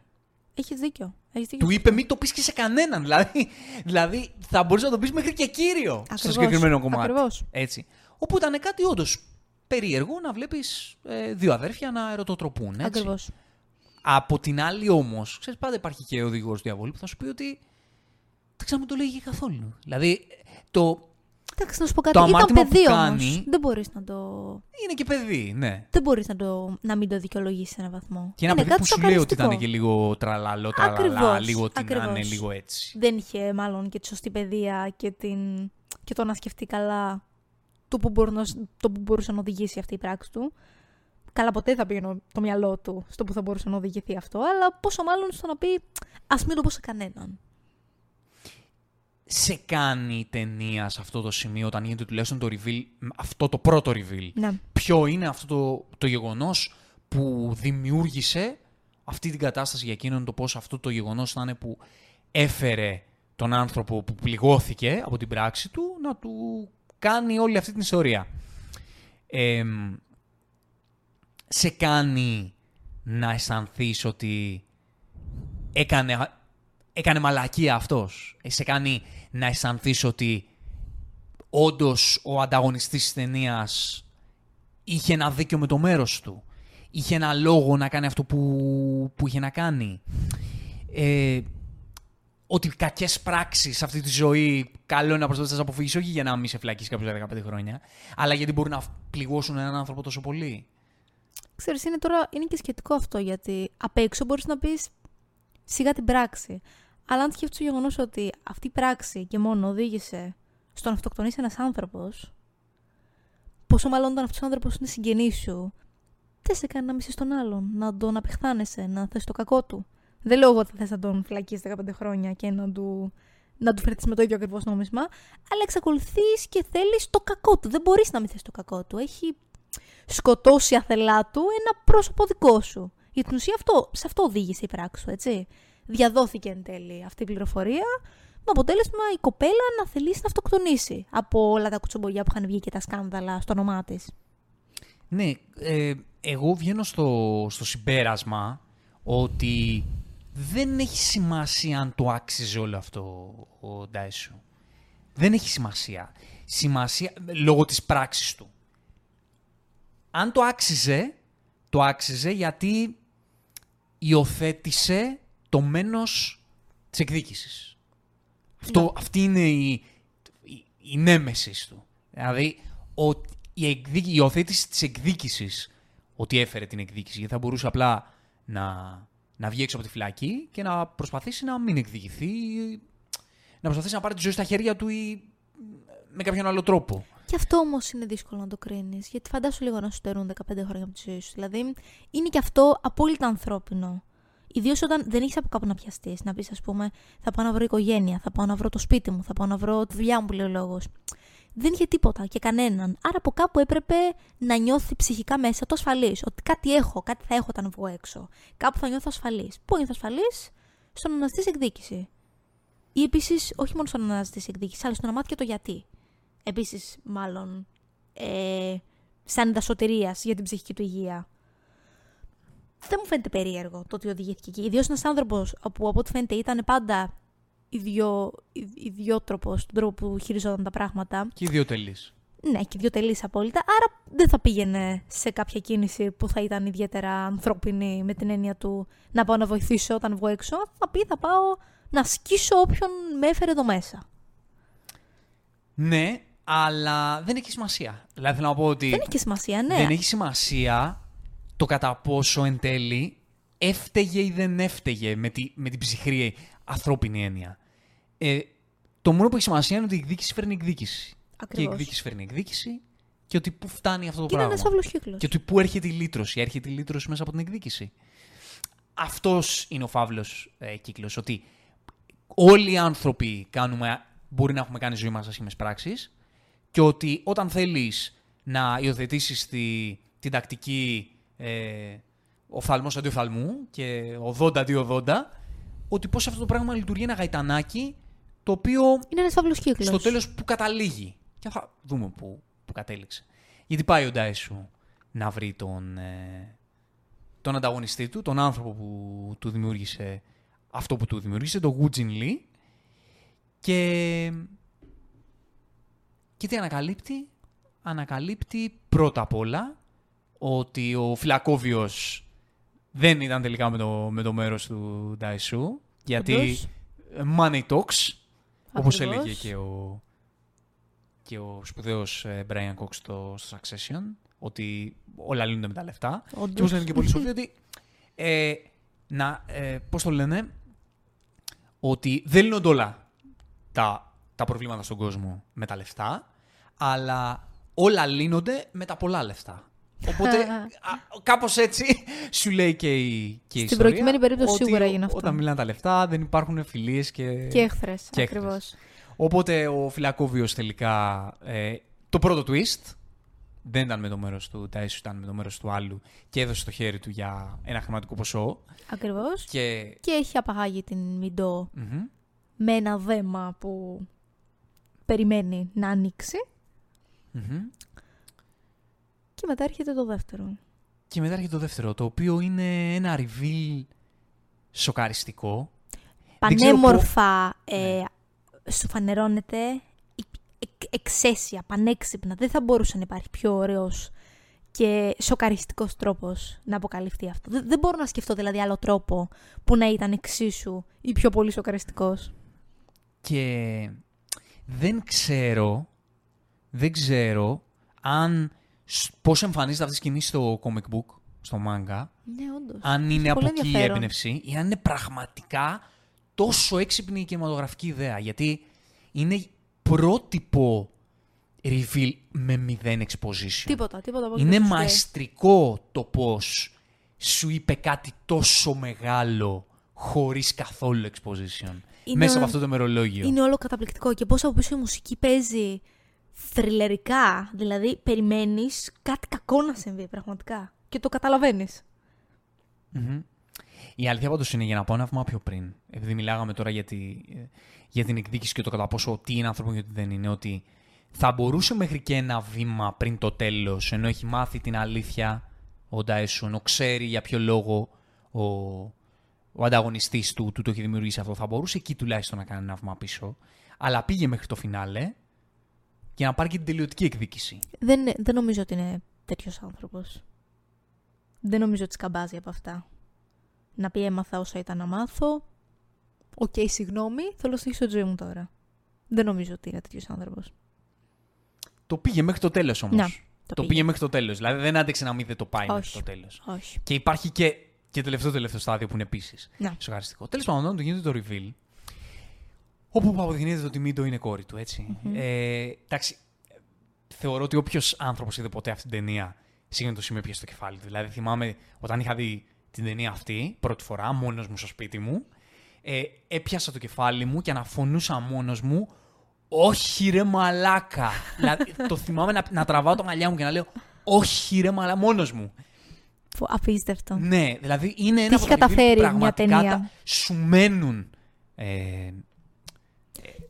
Έχεις δίκιο. Έχεις δίκιο. Του είπε μην το πεις και σε κανέναν. Δηλαδή, δηλαδή θα μπορούσε να το πεις μέχρι και κύριο στο Ακριβώς, συγκεκριμένο κομμάτι. ακριβώς. Έτσι. Όπου ήταν κάτι όντως περίεργο να βλέπεις δύο αδέρφια να ερωτοτροπούν. Έτσι. Ακριβώς. Από την άλλη όμως, ξέρεις, πάντα υπάρχει και ο οδηγός του διαβόλου που θα σου πει ότι. Δεν ξέρω αν το λέγει καθόλου. Δηλαδή, το. Εντάξει, να σου πω κάτι. Το Ήταν αμάρτημα που παιδί κάνει- όμως. Δεν μπορείς να το. Είναι και παιδί, ναι. Δεν μπορείς να, το... να μην το δικαιολογήσει σε έναν βαθμό. Και ένα είναι παιδί κάτι που σου λέει ότι σοκαριστικό. ήταν και λίγο τραλαλό, τραλαλά, Ακριβώς, λίγο τι να είναι, ακριβώς. λίγο έτσι. Δεν είχε μάλλον και τη σωστή παιδεία και, την... και το να σκεφτεί καλά το που, μπορεί να... το που μπορούσε να οδηγήσει αυτή η πράξη του. Καλά, ποτέ δεν θα πήγαινε το μυαλό του στο που θα μπορούσε να οδηγηθεί αυτό, αλλά πόσο μάλλον στο να πει Α μην το πω σε κανέναν. Σε κάνει η ταινία σε αυτό το σημείο όταν γίνεται τουλάχιστον το reveal, αυτό το πρώτο reveal. Ναι. Ποιο είναι αυτό το, το γεγονός που δημιούργησε αυτή την κατάσταση για εκείνον το πώς αυτό το γεγονός θα είναι που έφερε τον άνθρωπο που πληγώθηκε από την πράξη του να του κάνει όλη αυτή την ιστορία. Εμ, σε κάνει να αισθανθείς ότι έκανε, έκανε μαλακία αυτός. Ε, Σε κάνει να αισθανθείς ότι όντως ο ανταγωνιστής της ταινίας είχε ένα δίκιο με το μέρος του. Είχε ένα λόγο να κάνει αυτό που, που είχε να κάνει. Ε, ότι κακές πράξεις σε αυτή τη ζωή καλό είναι να προσπαθήσει να αποφύγεις, όχι για να μην σε φυλακίσεις κάποιος για 15 χρόνια, αλλά γιατί μπορεί να πληγώσουν έναν άνθρωπο τόσο πολύ. Ξέρεις, είναι τώρα είναι και σχετικό αυτό γιατί απ' έξω μπορείς να πεις σιγά την πράξη. Αλλά αν σκέφτεσαι το γεγονός ότι αυτή η πράξη και μόνο οδήγησε στο να αυτοκτονήσει ένας άνθρωπος, πόσο μάλλον όταν αυτός ο άνθρωπος είναι συγγενής σου, δεν σε κάνει να μισείς τον άλλον, να τον απεχθάνεσαι, να θες το κακό του. Δεν λέω εγώ ότι θες να τον φυλακίσεις 15 χρόνια και να του, να του φέρει με το ίδιο ακριβώς νόμισμα, αλλά εξακολουθείς και θέλεις το κακό του. Δεν μπορείς να μην θε το κακό του. Έχει σκοτώσει αθελά του ένα πρόσωπο δικό σου. Για την ουσία αυτό, σε αυτό οδήγησε η πράξη σου, έτσι. Διαδόθηκε εν τέλει αυτή η πληροφορία, με αποτέλεσμα η κοπέλα να θελήσει να αυτοκτονήσει από όλα τα κουτσομπολιά που είχαν βγει και τα σκάνδαλα στο όνομά της. Ναι, ε, εγώ βγαίνω στο, στο συμπέρασμα ότι δεν έχει σημασία αν το άξιζε όλο αυτό ο Ντάισου. δεν έχει σημασία. Σημασία λόγω της πράξης του. Αν το άξιζε, το άξιζε γιατί υιοθέτησε το μένος της εκδίκησης. Αυτό, Ναι. Αυτή είναι η, η, η νέμεσης του. Δηλαδή, ο, η, εκδίκη, η υιοθέτηση της εκδίκησης ότι έφερε την εκδίκηση. Γιατί θα μπορούσε απλά να, να βγει έξω από τη φυλακή και να προσπαθήσει να μην εκδικηθεί ή να προσπαθήσει να πάρει τη ζωή στα χέρια του ή με κάποιον άλλο τρόπο. Και αυτό όμως είναι δύσκολο να το κρίνεις. Γιατί φαντάσου λίγο να σου στερούν 15 χρόνια από τη ζωή σου. Δηλαδή, είναι και αυτό απόλυτα ανθρώπινο. Ιδίως όταν δεν έχεις από κάπου να πιαστείς. Να πεις, ας πούμε, θα πάω να βρω οικογένεια, θα πάω να βρω το σπίτι μου, θα πάω να βρω τη δουλειά μου που λέει ο λόγος. Δεν είχε τίποτα και κανέναν. Άρα από κάπου έπρεπε να νιώθει ψυχικά μέσα το ασφαλής. Ότι κάτι έχω, κάτι θα έχω όταν βγω έξω. Κάπου θα νιώθω ασφαλής. Πού νιώθω ασφαλής, στο να αναζητήσει εκδίκηση. Ή επίσης, όχι μόνο στο να αναζητήσει εκδίκηση, αλλά στο να μάθει και το γιατί. Επίσης, μάλλον, ε, σαν δασοτηρία για την ψυχική του υγεία. Δεν μου φαίνεται περίεργο το ότι οδηγήθηκε εκεί. Ιδίως ένας άνθρωπος που από ό,τι φαίνεται ήταν πάντα ιδιο, ιδιότροπος στον τρόπο που χειριζόταν τα πράγματα. Και ιδιωτελής. Ναι, και δύο τελείς απόλυτα. Άρα δεν θα πήγαινε σε κάποια κίνηση που θα ήταν ιδιαίτερα ανθρώπινη με την έννοια του να πάω να βοηθήσω όταν βγω έξω. Θα πει, θα πάω να σκίσω όποιον με έφερε εδώ μέσα. Ναι, αλλά δεν έχει σημασία. Δηλαδή θέλω να πω ότι Δεν έχει σημασία, ναι. δεν έχει σημασία το κατά πόσο εν τέλει έφταιγε ή δεν έφταιγε με, τη, με την ψυχρή ανθρώπινη έννοια. Ε, το μόνο που έχει σημασία είναι ότι η εκδίκηση φέρνει εκδίκηση. Και η Ακριβώς. εκδίκηση φέρνει εκδίκηση και ότι πού φτάνει αυτό το Και είναι πράγμα. ένας φαύλο κύκλος. Και ότι πού έρχεται η λύτρωση. Έρχεται η λύτρωση μέσα από την εκδίκηση. Αυτός είναι ο φαύλος ε, κύκλος. Ότι όλοι οι άνθρωποι κάνουμε, μπορεί να έχουμε κάνει ζωή μας άσχημε πράξεις και ότι όταν θέλεις να υιοθετήσεις τη, την τακτική ε, οφθαλμό αντί οφθαλμού και 80 αντί 80, ότι πώς αυτό το πράγμα λειτουργεί ένα γαϊτανάκι το οποίο Είναι ένας φαύλος κύκλος. στο τέλος που καταλήγει. Και θα δούμε που, που κατέληξε. Γιατί πάει ο Ντάισου να βρει τον, ε, τον ανταγωνιστή του, τον άνθρωπο που του δημιούργησε αυτό που του δημιούργησε, τον Γουτζιν Λί. Και, και τι ανακαλύπτει; Ανακαλύπτει πρώτα απ' όλα ότι ο Φυλακόβιος δεν ήταν τελικά με το, με το μέρος του Ντάισου. Γιατί Όντως. ε, money talks, όπως Ακριβώς. έλεγε και ο, και ο σπουδαίος ε, Brian Cox στο, στο Succession, ότι όλα λύνονται με τα λεφτά. Όντως. Και όπως λένε και πολλοί σοφοί, ότι ε, να, ε, πώς το λένε, ότι δεν λύνονται όλα τα, τα προβλήματα στον κόσμο με τα λεφτά, αλλά όλα λύνονται με τα πολλά λεφτά. Οπότε, α, κάπως έτσι σου λέει και η, και η Στην ιστορία, προκειμένη περίπτωση ότι σίγουρα έγινε αυτό. Όταν μιλάνε τα λεφτά δεν υπάρχουν φιλίες και... Και έχθρε. και έχθρες. Ακριβώς. Οπότε ο Φυλακόβιος τελικά, ε, το πρώτο twist, δεν ήταν με το μέρος του Τάισου, ήταν με το μέρος του άλλου και έδωσε το χέρι του για ένα χρηματικό ποσό. Ακριβώς. Και... Και έχει απαγάγει την Μιντό Μμμ. με ένα δέμα που περιμένει να ανοίξει. Μμμ. Και μετά έρχεται το δεύτερο. Και μετά έρχεται το δεύτερο, το οποίο είναι ένα reveal σοκαριστικό. Δεν ξέρω Πανέμορφα Ναι. ε, σου φανερώνεται εκ- εκ- εξαίσια, πανέξυπνα. Δεν θα μπορούσε να υπάρχει πιο ωραίος και σοκαριστικός τρόπος να αποκαλυφθεί αυτό. Δεν, δεν μπορώ να σκεφτώ δηλαδή άλλο τρόπο που να ήταν εξίσου ή πιο πολύ σοκαριστικός. Και δεν ξέρω, δεν ξέρω αν σ- πώς εμφανίζεται αυτή η σκηνή στο comic book, στο manga, Ναι, όντως. αν είναι Έχει από πολύ εκεί η ενδιαφέρον. έμπνευση ή αν είναι πραγματικά τόσο έξυπνη η κινηματογραφική ιδέα. Γιατί είναι πρότυπο reveal με μηδέν exposition. Τίποτα, τίποτα. από ό,τι Είναι δεν σου λέει. μαεστρικό το πώς σου είπε κάτι τόσο μεγάλο χωρίς καθόλου exposition. Είναι- Μέσα από αυτό το μερολόγιο. Είναι όλο καταπληκτικό και πώς από πίσω η μουσική παίζει θριλερικά. Δηλαδή, περιμένεις κάτι κακό να συμβεί πραγματικά. Και το καταλαβαίνεις. Μμμ. Η αλήθεια πάντως είναι για να πάω ένα βήμα πιο πριν. Επειδή μιλάγαμε τώρα για, τη, για την εκδίκηση και το κατά πόσο τι είναι άνθρωπο και τι δεν είναι, ότι θα μπορούσε μέχρι και ένα βήμα πριν το τέλος, ενώ έχει μάθει την αλήθεια ο Ντάισου, ενώ ξέρει για ποιο λόγο ο, ο ανταγωνιστής του, του το έχει δημιουργήσει αυτό. Θα μπορούσε εκεί τουλάχιστον να κάνει ένα βήμα πίσω. Αλλά πήγε μέχρι το φινάλε για να πάρει και την τελειωτική εκδίκηση. Δεν, δεν νομίζω ότι είναι τέτοιος άνθρωπος. Δεν νομίζω ότι σκαμπάζει από αυτά. Να πει έμαθα όσα ήταν να μάθω. OK, okay, συγγνώμη, θέλω να στηρίξω τη ζωή μου τώρα. Δεν νομίζω ότι είναι τέτοιος άνθρωπος. Το πήγε μέχρι το τέλος όμως. Να, Το, το πήγε. πήγε. μέχρι το τέλος. Δηλαδή δεν άντεξε να μην δεν το πάει μέχρι Όχι. το τέλος. Όχι. Και υπάρχει και, και τελευταίο τελευταίο στάδιο που είναι επίσης Να. σοκαριστικό. Τέλος πάντων, όταν του γίνεται το reveal, όπου αποδεικνύεται ότι η Μίντο είναι κόρη του, έτσι Ε, εντάξει, θεωρώ ότι όποιος άνθρωπος είδε ποτέ αυτή την ταινία, σίγουρα το σημείο πιέσει στο κεφάλι του. Δηλαδή, θυμάμαι όταν είχα δει την ταινία αυτή πρώτη φορά, μόνος μου στο σπίτι μου, ε, έπιασα το κεφάλι μου και αναφωνούσα μόνος μου. Όχι ρε μαλάκα. δηλαδή, το θυμάμαι να, να τραβάω το μαλλιά μου και να λέω Όχι ρε μαλάκα, μόνος μου. Φου- Απίστευτο. Ναι, δηλαδή είναι ένα έχει από τα reveal που καταφέρει μια πραγματικά ταινία. τα σου μένουν. Ε,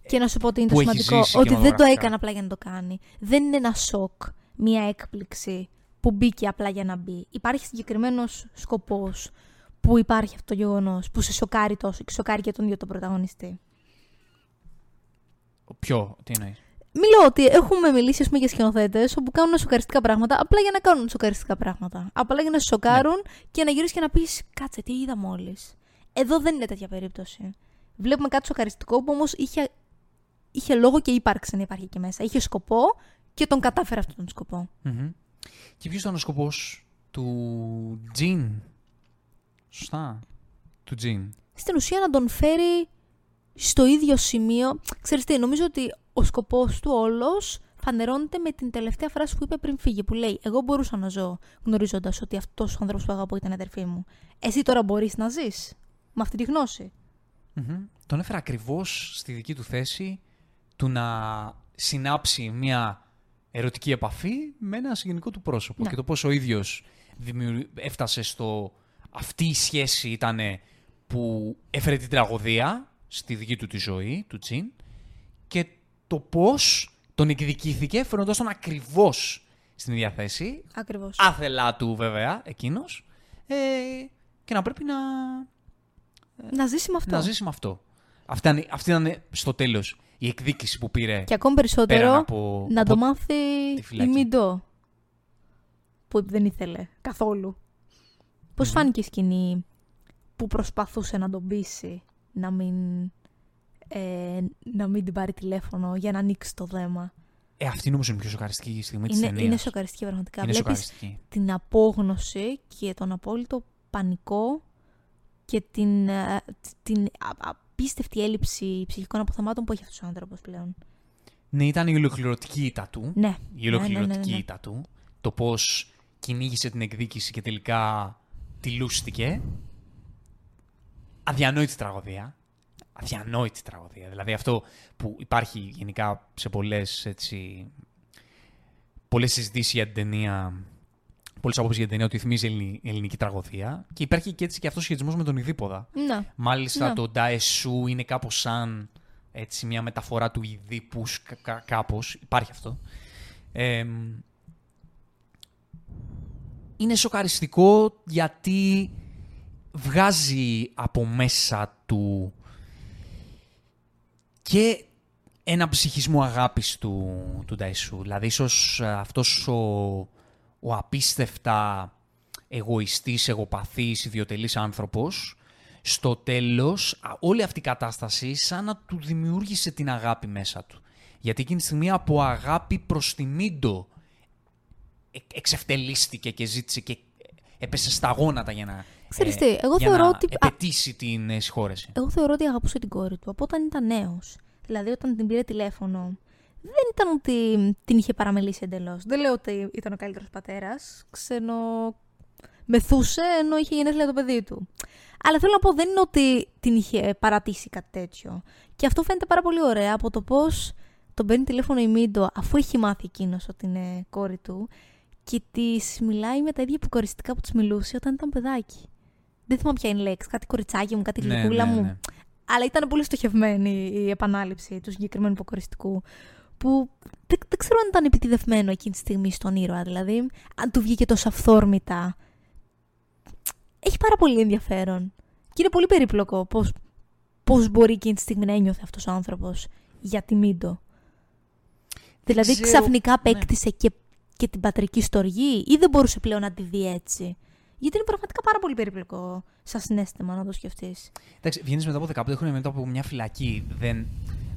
Και να σου πω ότι είναι που το έχει σημαντικό. ζήσει Ότι δεν το κινηματογραφικά. έκανε απλά για να το κάνει. Δεν είναι ένα σοκ, μια έκπληξη που μπήκε απλά για να μπει. Υπάρχει συγκεκριμένος σκοπός που υπάρχει αυτό το γεγονός, που σε σοκάρει τόσο και σοκάρει και τον ίδιο τον πρωταγωνιστή. ποιο, τι εννοείς; Μιλώ ότι έχουμε μιλήσει ας πούμε, για σκηνοθέτες όπου κάνουν σοκαριστικά πράγματα απλά για να κάνουν σοκαριστικά πράγματα. Απλά για να σε σοκάρουν και να γυρίσεις και να πεις Κάτσε, τι είδα μόλις. Εδώ δεν είναι τέτοια περίπτωση. Βλέπουμε κάτι σοκαριστικό που όμως είχε, είχε λόγο και ύπαρξε να υπάρχει εκεί μέσα. Είχε σκοπό και τον κατάφερε αυτόν τον σκοπό. Μμμ. Και ποιος ήταν ο σκοπός του Τζιν; Σωστά. Του Τζιν. Στην ουσία να τον φέρει στο ίδιο σημείο. Ξέρεις τι, νομίζω ότι ο σκοπός του όλος φανερώνεται με την τελευταία φράση που είπε πριν φύγει, που λέει «Εγώ μπορούσα να ζω γνωρίζοντας ότι αυτός ο άνθρωπος που αγαπώ ήταν αδερφή μου. Εσύ τώρα μπορείς να ζεις με αυτή τη γνώση». Μμμ. Τον έφερα ακριβώς στη δική του θέση του να συνάψει μια ερωτική επαφή με ένα συγγενικό του πρόσωπο. Ναι. Και το πώς ο ίδιος δημιουργ- έφτασε στο... Αυτή η σχέση ήταν που έφερε την τραγωδία στη δική του τη ζωή, του Τζιν, και το πώς τον εκδικήθηκε φέρνοντας τον ακριβώς στην ίδια θέση, Ακριβώς. άθελά του βέβαια εκείνος, ε, και να πρέπει να, να ζήσει με αυτό. να ζήσει με αυτό. Αυτή ήταν, αυτή ήταν στο τέλος η εκδίκηση που πήρε Και ακόμη περισσότερο πέραν από, να από- το μάθει τη η φυλακή. Μιντό. Που δεν ήθελε καθόλου. Πώς φάνηκε η σκηνή που προσπαθούσε να τον πείσει να μην, ε, να μην την πάρει τηλέφωνο για να ανοίξει το δέμα; Ε, αυτή είναι όμως η πιο σοκαριστική στιγμή της Είναι, ταινίας. είναι σοκαριστική πραγματικά. Είναι Βλέπεις σοκαριστική. την απόγνωση και τον απόλυτο πανικό και την, ε, την α- απίστευτη έλλειψη ψυχικών αποθεμάτων που έχει αυτός ο άνθρωπος πλέον. Ναι, ήταν η ολοκληρωτική ήττα του. Ναι. Η ολοκληρωτική ναι, ναι, ναι, ναι. ήττα του. Το πώς κυνήγησε την εκδίκηση και τελικά τη λούστηκε. Αδιανόητη τραγωδία. Αδιανόητη τραγωδία. Δηλαδή αυτό που υπάρχει γενικά σε πολλές έτσι... Πολλές συζητήσεις για την ταινία πολλές απόψεις για την ταινία ότι θυμίζει ελληνι- ελληνική τραγωδία και υπάρχει και έτσι και αυτός ο σχετισμός με τον Ιδίποδα. Ναι. Μάλιστα Ναι. το Νταεσού είναι κάπως σαν έτσι, μια μεταφορά του Ιδίπου κα- κα- κάπως. Υπάρχει αυτό. Εμ, είναι σοκαριστικό γιατί βγάζει από μέσα του και ένα ψυχισμό αγάπης του, του Νταϊσού. Δηλαδή, ίσως ε, αυτός ο, ο απίστευτα εγωιστής, εγωπαθής, ιδιωτελής άνθρωπος, στο τέλος, α, όλη αυτή η κατάσταση σαν να του δημιούργησε την αγάπη μέσα του. Γιατί εκείνη τη στιγμή από αγάπη προς τη Μίντο ε- εξευτελίστηκε και ζήτησε και έπεσε στα γόνατα για να, Ξέρεις τι, εγώ για θεωρώ να ότι- α- επαιτήσει την ε, συγχώρεση. Εγώ θεωρώ ότι αγαπούσε την κόρη του από όταν ήταν νέος. Δηλαδή, όταν την πήρε τηλέφωνο, δεν ήταν ότι την είχε παραμελήσει εντελώς. Δεν λέω ότι ήταν ο καλύτερος πατέρας. Ξενο. Μεθούσε ενώ είχε γενέθλια το παιδί του. Αλλά θέλω να πω, δεν είναι ότι την είχε παρατήσει κάτι τέτοιο. Και αυτό φαίνεται πάρα πολύ ωραία από το πώς τον παίρνει τηλέφωνο η Μίντο αφού έχει μάθει εκείνος ότι είναι κόρη του και της μιλάει με τα ίδια αποκοριστικά που της μιλούσε όταν ήταν παιδάκι. Δεν θυμάμαι ποια είναι η λέξη. Κάτι κοριτσάκι μου, κάτι Ναι, γλυκούλα ναι, μου. ναι. Αλλά ήταν πολύ στοχευμένη η επανάληψη του συγκεκριμένου υποκοριστικού. Που δεν, δεν ξέρω αν ήταν επιτιδευμένο εκείνη τη στιγμή στον ήρωα. Δηλαδή, αν του βγήκε τόσο αυθόρμητα. Έχει πάρα πολύ ενδιαφέρον. Και είναι πολύ περίπλοκο πώς, πώς μπορεί εκείνη τη στιγμή να ένιωθε αυτός ο άνθρωπος για τη Μίντο. Δηλαδή ξέρω, ξαφνικά ναι. απέκτησε και, και την πατρική στοργή ή δεν μπορούσε πλέον να τη δει έτσι. Γιατί είναι πραγματικά πάρα πολύ περίπλοκο σαν συνέστημα να το σκεφτείς. Εντάξει, βγαίνεις μετά από 15 χρόνια μετά από μια φυλακή. Δεν,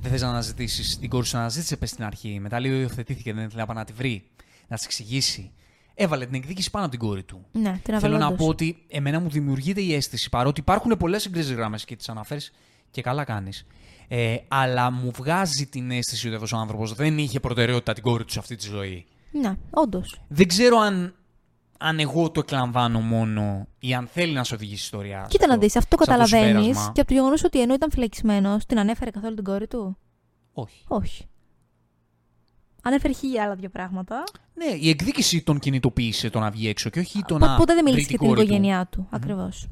δεν θες να αναζητήσεις την κόρη σου, να αναζήτησε πες στην αρχή. Μετά λίγο υιοθετήθηκε, δεν ήθελε να πάει να τη βρει, να της εξηγήσει. Έβαλε την εκδίκηση πάνω από την κόρη του. Ναι, την Θέλω να αβαλόντως. πω ότι εμένα μου δημιουργείται η αίσθηση, παρότι υπάρχουν πολλές συγκρίσει γράμμε και τις αναφέρεις και καλά κάνεις. Ε, αλλά μου βγάζει την αίσθηση ότι αυτός ο άνθρωπος δεν είχε προτεραιότητα την κόρη του σε αυτή τη ζωή. Ναι, όντως. Δεν ξέρω αν, αν εγώ το εκλαμβάνω μόνο ή αν θέλει να σε οδηγήσει η ιστορία. σε Κοίτα να αυτό- δεις, αυτό σε το καταλαβαίνεις συμπέρασμα. και από το γεγονός ότι ενώ ήταν φυλακισμένος, την ανέφερε καθόλου την κόρη του; Όχι. Όχι. Ανέφερε χίλια άλλα δύο πράγματα. Ναι, η εκδίκηση τον κινητοποίησε το να βγει έξω και όχι το Πο- να. Ποτέ δεν βρει μίλησε για την κόρη του. οικογένειά του. Ακριβώς.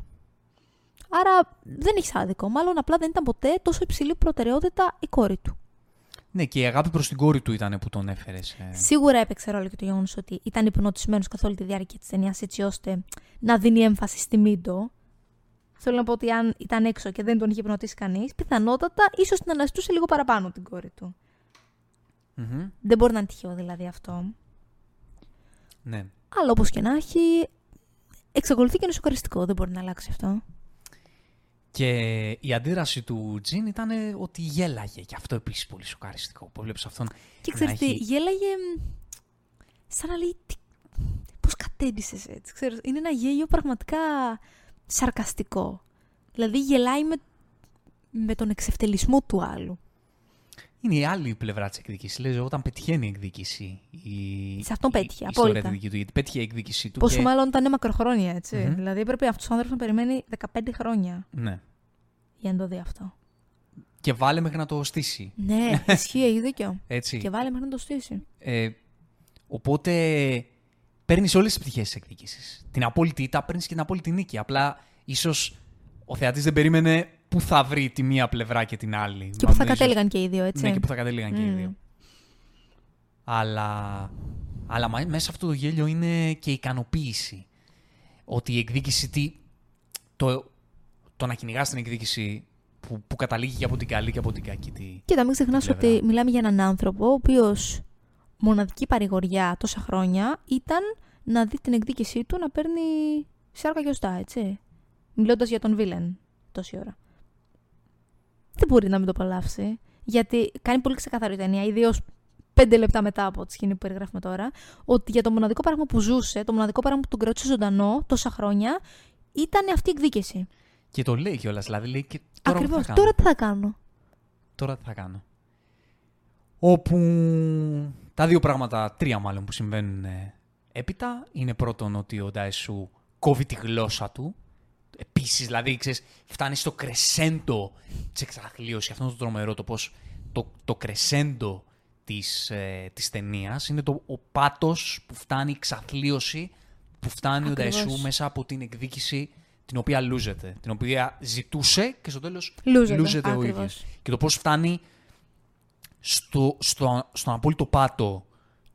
Άρα δεν έχεις άδικο. Μάλλον απλά δεν ήταν ποτέ τόσο υψηλή προτεραιότητα η κόρη του. Ναι, και η αγάπη προς την κόρη του ήταν που τον έφερες. σε- Σίγουρα έπαιξε ρόλο και το γεγονός ότι ήταν υπνοτισμένος καθ' όλη τη διάρκεια της ταινίας έτσι ώστε να δίνει έμφαση στη Μίντο. Θέλω να πω ότι αν ήταν έξω και δεν τον είχε υπνοτίσει κανείς, πιθανότατα ίσως την αναζητούσε λίγο παραπάνω την κόρη του. Μμμ. Δεν μπορεί να είναι τυχαίο δηλαδή αυτό. Ναι. Αλλά όπως και να έχει, εξακολουθεί και είναι σοκαριστικό. Δεν μπορεί να αλλάξει αυτό. Και η αντίδραση του Τζιν ήταν ότι γέλαγε. Και αυτό επίσης πολύ σοκαριστικό. Που βλέπεις αυτόν. Και να ξέρεις τι, έχει- γέλαγε μ, σαν να λέει τι... πώς κατέντησες έτσι. Ξέρεις, είναι ένα γέλιο πραγματικά σαρκαστικό. Δηλαδή γελάει με, με τον εξευτελισμό του άλλου. Είναι η άλλη πλευρά της εκδίκησης. Λέει όταν πετυχαίνει η εκδίκηση. Η... Σε αυτόν η- πέτυχε, η ιστορία απόλυτα. τη δική του. Γιατί πέτυχε η εκδίκηση του. Πόσο και... μάλλον ήταν μακροχρόνια, έτσι. Μμμ. Δηλαδή έπρεπε αυτός ο άνθρωπος να περιμένει 15 χρόνια Ναι. για να το δει αυτό. Και βάλε μέχρι να το στήσει. ναι, ισχύει, έχει δίκιο. Έτσι. Και βάλε μέχρι να το στήσει. Ε, οπότε παίρνεις όλες τις πτυχές της εκδίκησης. Την απόλυτη ήττα παίρνεις και την απόλυτη νίκη. Απλά ίσως ο θεατής δεν περίμενε πού θα βρει τη μία πλευρά και την άλλη. Και που θα Μάλλον ίσως- κατέληγαν και οι δύο, έτσι. Ναι, και που θα κατέληγαν και οι Μμ. δύο. Αλλά, αλλά μα- μέσα σε αυτό το γέλιο είναι και η ικανοποίηση. Ότι η εκδίκηση τι. Το, το να κυνηγάς την εκδίκηση που, που καταλήγει και από την καλή και από την κακή. Τι, Κοίτα, μην ξεχνάς πλευρά. ότι μιλάμε για έναν άνθρωπο ο οποίος μοναδική παρηγοριά τόσα χρόνια ήταν να δει την εκδίκησή του να παίρνει σάρκα και οστά, έτσι. Μιλώντας για τον Βίλεν τόση ώρα. Δεν μπορεί να μην το απολαύσει. Γιατί κάνει πολύ ξεκαθαρή η ταινία, ιδίω πέντε λεπτά μετά από τη σκηνή που περιγράφουμε τώρα, ότι για το μοναδικό πράγμα που ζούσε, το μοναδικό πράγμα που τον κράτησε ζωντανό τόσα χρόνια, ήταν αυτή η εκδίκηση. Και το λέει κιόλας. Δηλαδή λέει και τώρα Ακριβώ. τι θα κάνω. Τώρα τι θα κάνω. Τώρα τι θα κάνω. Όπου τα δύο πράγματα, τρία μάλλον που συμβαίνουν ε, έπειτα, είναι πρώτον ότι ο Ντάεσου κόβει τη γλώσσα του. Επίσης, δηλαδή, ξέρεις, φτάνεις στο κρεσέντο της εξαθλίωσης. Αυτό είναι το τρομερό, το πώς το, το κρεσέντο της, ε, της ταινίας είναι το, ο πάτος που φτάνει, η εξαθλίωση που φτάνει Ακριβώς. ο Ντάεσου μέσα από την εκδίκηση την οποία λούζεται. Την οποία ζητούσε και στο τέλος Λούζεται, λούζεται ο ακριβώς. ίδιος. Και το πώς φτάνει στο, στο, στον απόλυτο πάτο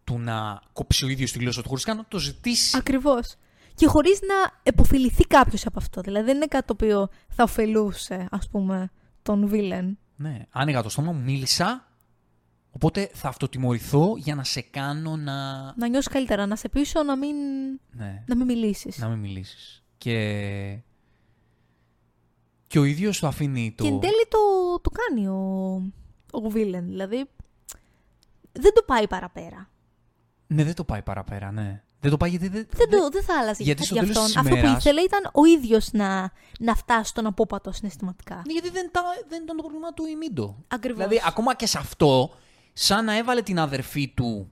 του να κόψει ο ίδιος τη γλώσσα του χωρίς καν να το ζητήσει. Ακριβώς. Και χωρίς να επωφεληθεί κάποιος από αυτό. Δηλαδή δεν είναι κάτι το οποίο θα ωφελούσε, ας πούμε, τον Βίλεν. Ναι, άνοιγα το στόμα μου, μίλησα, οπότε θα αυτοτιμωρηθώ για να σε κάνω να... Να νιώσεις καλύτερα, να σε πείσω να μην, Ναι, να μην μιλήσεις. να μην μιλήσεις. Και... Και ο ίδιος το αφήνει το... Και εν τέλει το, το κάνει ο, ο Βίλεν. Δηλαδή δεν το πάει παραπέρα. Ναι, δεν το πάει παραπέρα, ναι. Δεν το πάει γιατί δεν... Δεν, το, δεν θα άλλαζε Γιατί κάτι στο για τέλος αυτόν. της Αυτό που ημέρας- ήθελε ήταν ο ίδιος να, να φτάσει στον απόπατο συναισθηματικά. Ναι, γιατί δεν, τα, δεν ήταν το πρόβλημα του η Μίντο. Ακριβώς. Δηλαδή, ακόμα και σε αυτό, σαν να έβαλε την αδερφή του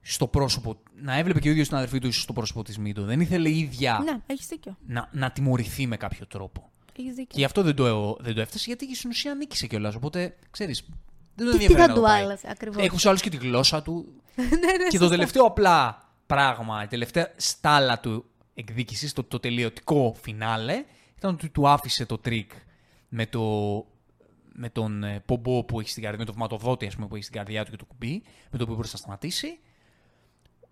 στο πρόσωπο. Να έβλεπε και ο ίδιος την αδερφή του ίσως στο πρόσωπο της Μίντο. Δεν ήθελε η ίδια Ναι, έχεις δίκιο. να, να τιμωρηθεί με κάποιο τρόπο. Έχεις δίκιο. Και γι' αυτό δεν το, δεν το έφτασε, γιατί στην ουσία νίκησε κιόλας. Οπότε, ξέρεις. Δεν το Τι, τι ενδιαφέρει θα να το του πάει. άλλαζε, ακριβώς. Έχει άλλους και τη γλώσσα του. ναι, ναι, και το τελευταίο απλά πράγμα, η τελευταία στάλα του εκδίκησης, το, το τελειωτικό φινάλε, ήταν ότι του άφησε το τρίκ με, το, με τον ε, πομπό που έχει στην καρδιά, με το βηματοδότη ας πούμε, που έχει στην καρδιά του και το κουμπί, με το οποίο μπορούσε να σταματήσει.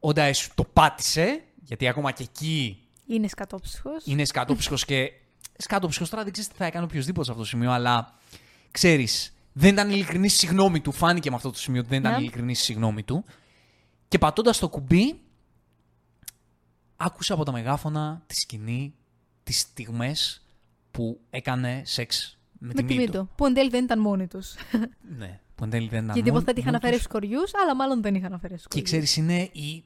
Ο Ντάεσου το πάτησε, γιατί ακόμα και εκεί Είναι σκατόψυχος. είναι σκατόψυχος και σκάτω ψυχοστρά, δεν ξέρεις τι θα έκανε οποιοδήποτε σε αυτό το σημείο, αλλά ξέρεις, δεν ήταν ειλικρινής στη συγγνώμη του. Φάνηκε με αυτό το σημείο ότι δεν ήταν Ναι. ειλικρινής στη συγγνώμη του. Και πατώντας το κουμπί, άκουσα από τα μεγάφωνα τη σκηνή, τις στιγμές που έκανε σεξ με, Με τη τη Μίτο. Μίτο. Που εν τέλει δεν ήταν μόνοι τους. Ναι, που εν τέλει δεν ήταν Γιατί μόνο- υποθέτει είχαν μόνο αφαιρέσει τους. του κοριού, αλλά μάλλον δεν είχαν αφαιρέσει Και κοριούς. ξέρεις, είναι η,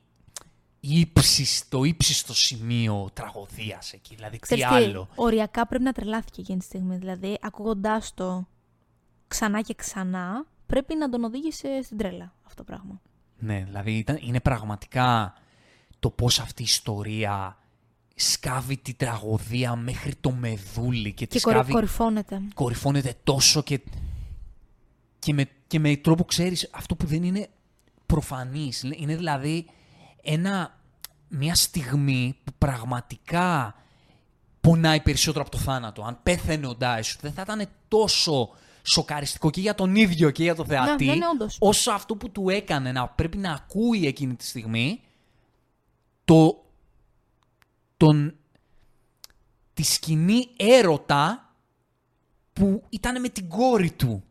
η ύψης- το ύψιστο σημείο τραγωδίας εκεί. Δηλαδή, Ξέρεις τι άλλο. οριακά πρέπει να τρελάθηκε εκείνη τη στιγμή. Δηλαδή, ακούγοντάς το ξανά και ξανά, πρέπει να τον οδήγησε στην τρέλα αυτό το πράγμα. Ναι, δηλαδή ήταν, είναι πραγματικά το πώς αυτή η ιστορία σκάβει τη τραγωδία μέχρι το μεδούλι και, τη Και κορυ- σκάβει, κορυφώνεται. κορυφώνεται τόσο και, και, με, και με τρόπο ξέρεις αυτό που δεν είναι προφανής. Είναι δηλαδή ένα, μια στιγμή που πραγματικά πονάει περισσότερο από το θάνατο. Αν πέθαινε ο Ντάισου δεν θα ήταν τόσο σοκαριστικό και για τον ίδιο και για τον θεατή ναι, ναι, όντως. όσο αυτό που του έκανε να πρέπει να ακούει εκείνη τη στιγμή το, τον, τη σκηνή έρωτα που ήταν με την κόρη του.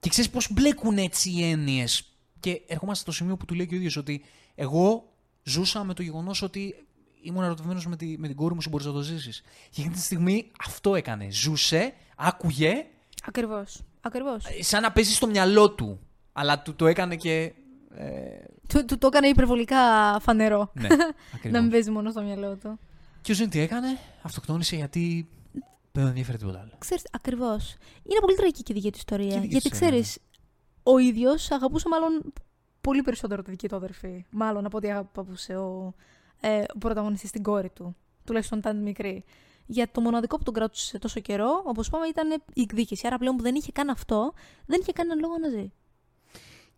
Και ξέρεις πώς μπλέκουν έτσι οι έννοιες. Και ερχόμαστε στο σημείο που του λέει και ο ίδιος ότι εγώ ζούσα με το γεγονός ότι ήμουν ερωτευμένος με, τη, με την κόρη μου, σου μπορείς να το ζήσεις. Και εκείνη τη στιγμή αυτό έκανε. Ζούσε, άκουγε, Ακριβώς. Ακριβώς. σαν να παίζει στο μυαλό του. Αλλά του το έκανε και... Ε, Του, του το έκανε υπερβολικά φανερό. ναι, να ακριβώς. μην παίζει μόνο στο μυαλό του. Και ο Ζεν τι έκανε, αυτοκτόνησε γιατί δεν τον ενδιαφέρει τίποτα άλλο. Ξέρεις, ακριβώς. Είναι πολύ τραγική και η δική του ιστορία. Και η δική Γιατί της ιστορία, ξέρεις, ο ίδιος αγαπούσε μάλλον πολύ περισσότερο τη δική του αδερφή. Μάλλον από ό,τι αγαπούσε ο, ε, ο πρωταγωνιστής την κόρη του. Τουλάχιστον όταν ήταν μικρή. Για το μοναδικό που τον κράτησε τόσο καιρό, όπως είπαμε, ήταν η εκδίκηση. Άρα πλέον που δεν είχε καν αυτό, δεν είχε κανένα λόγο να ζει.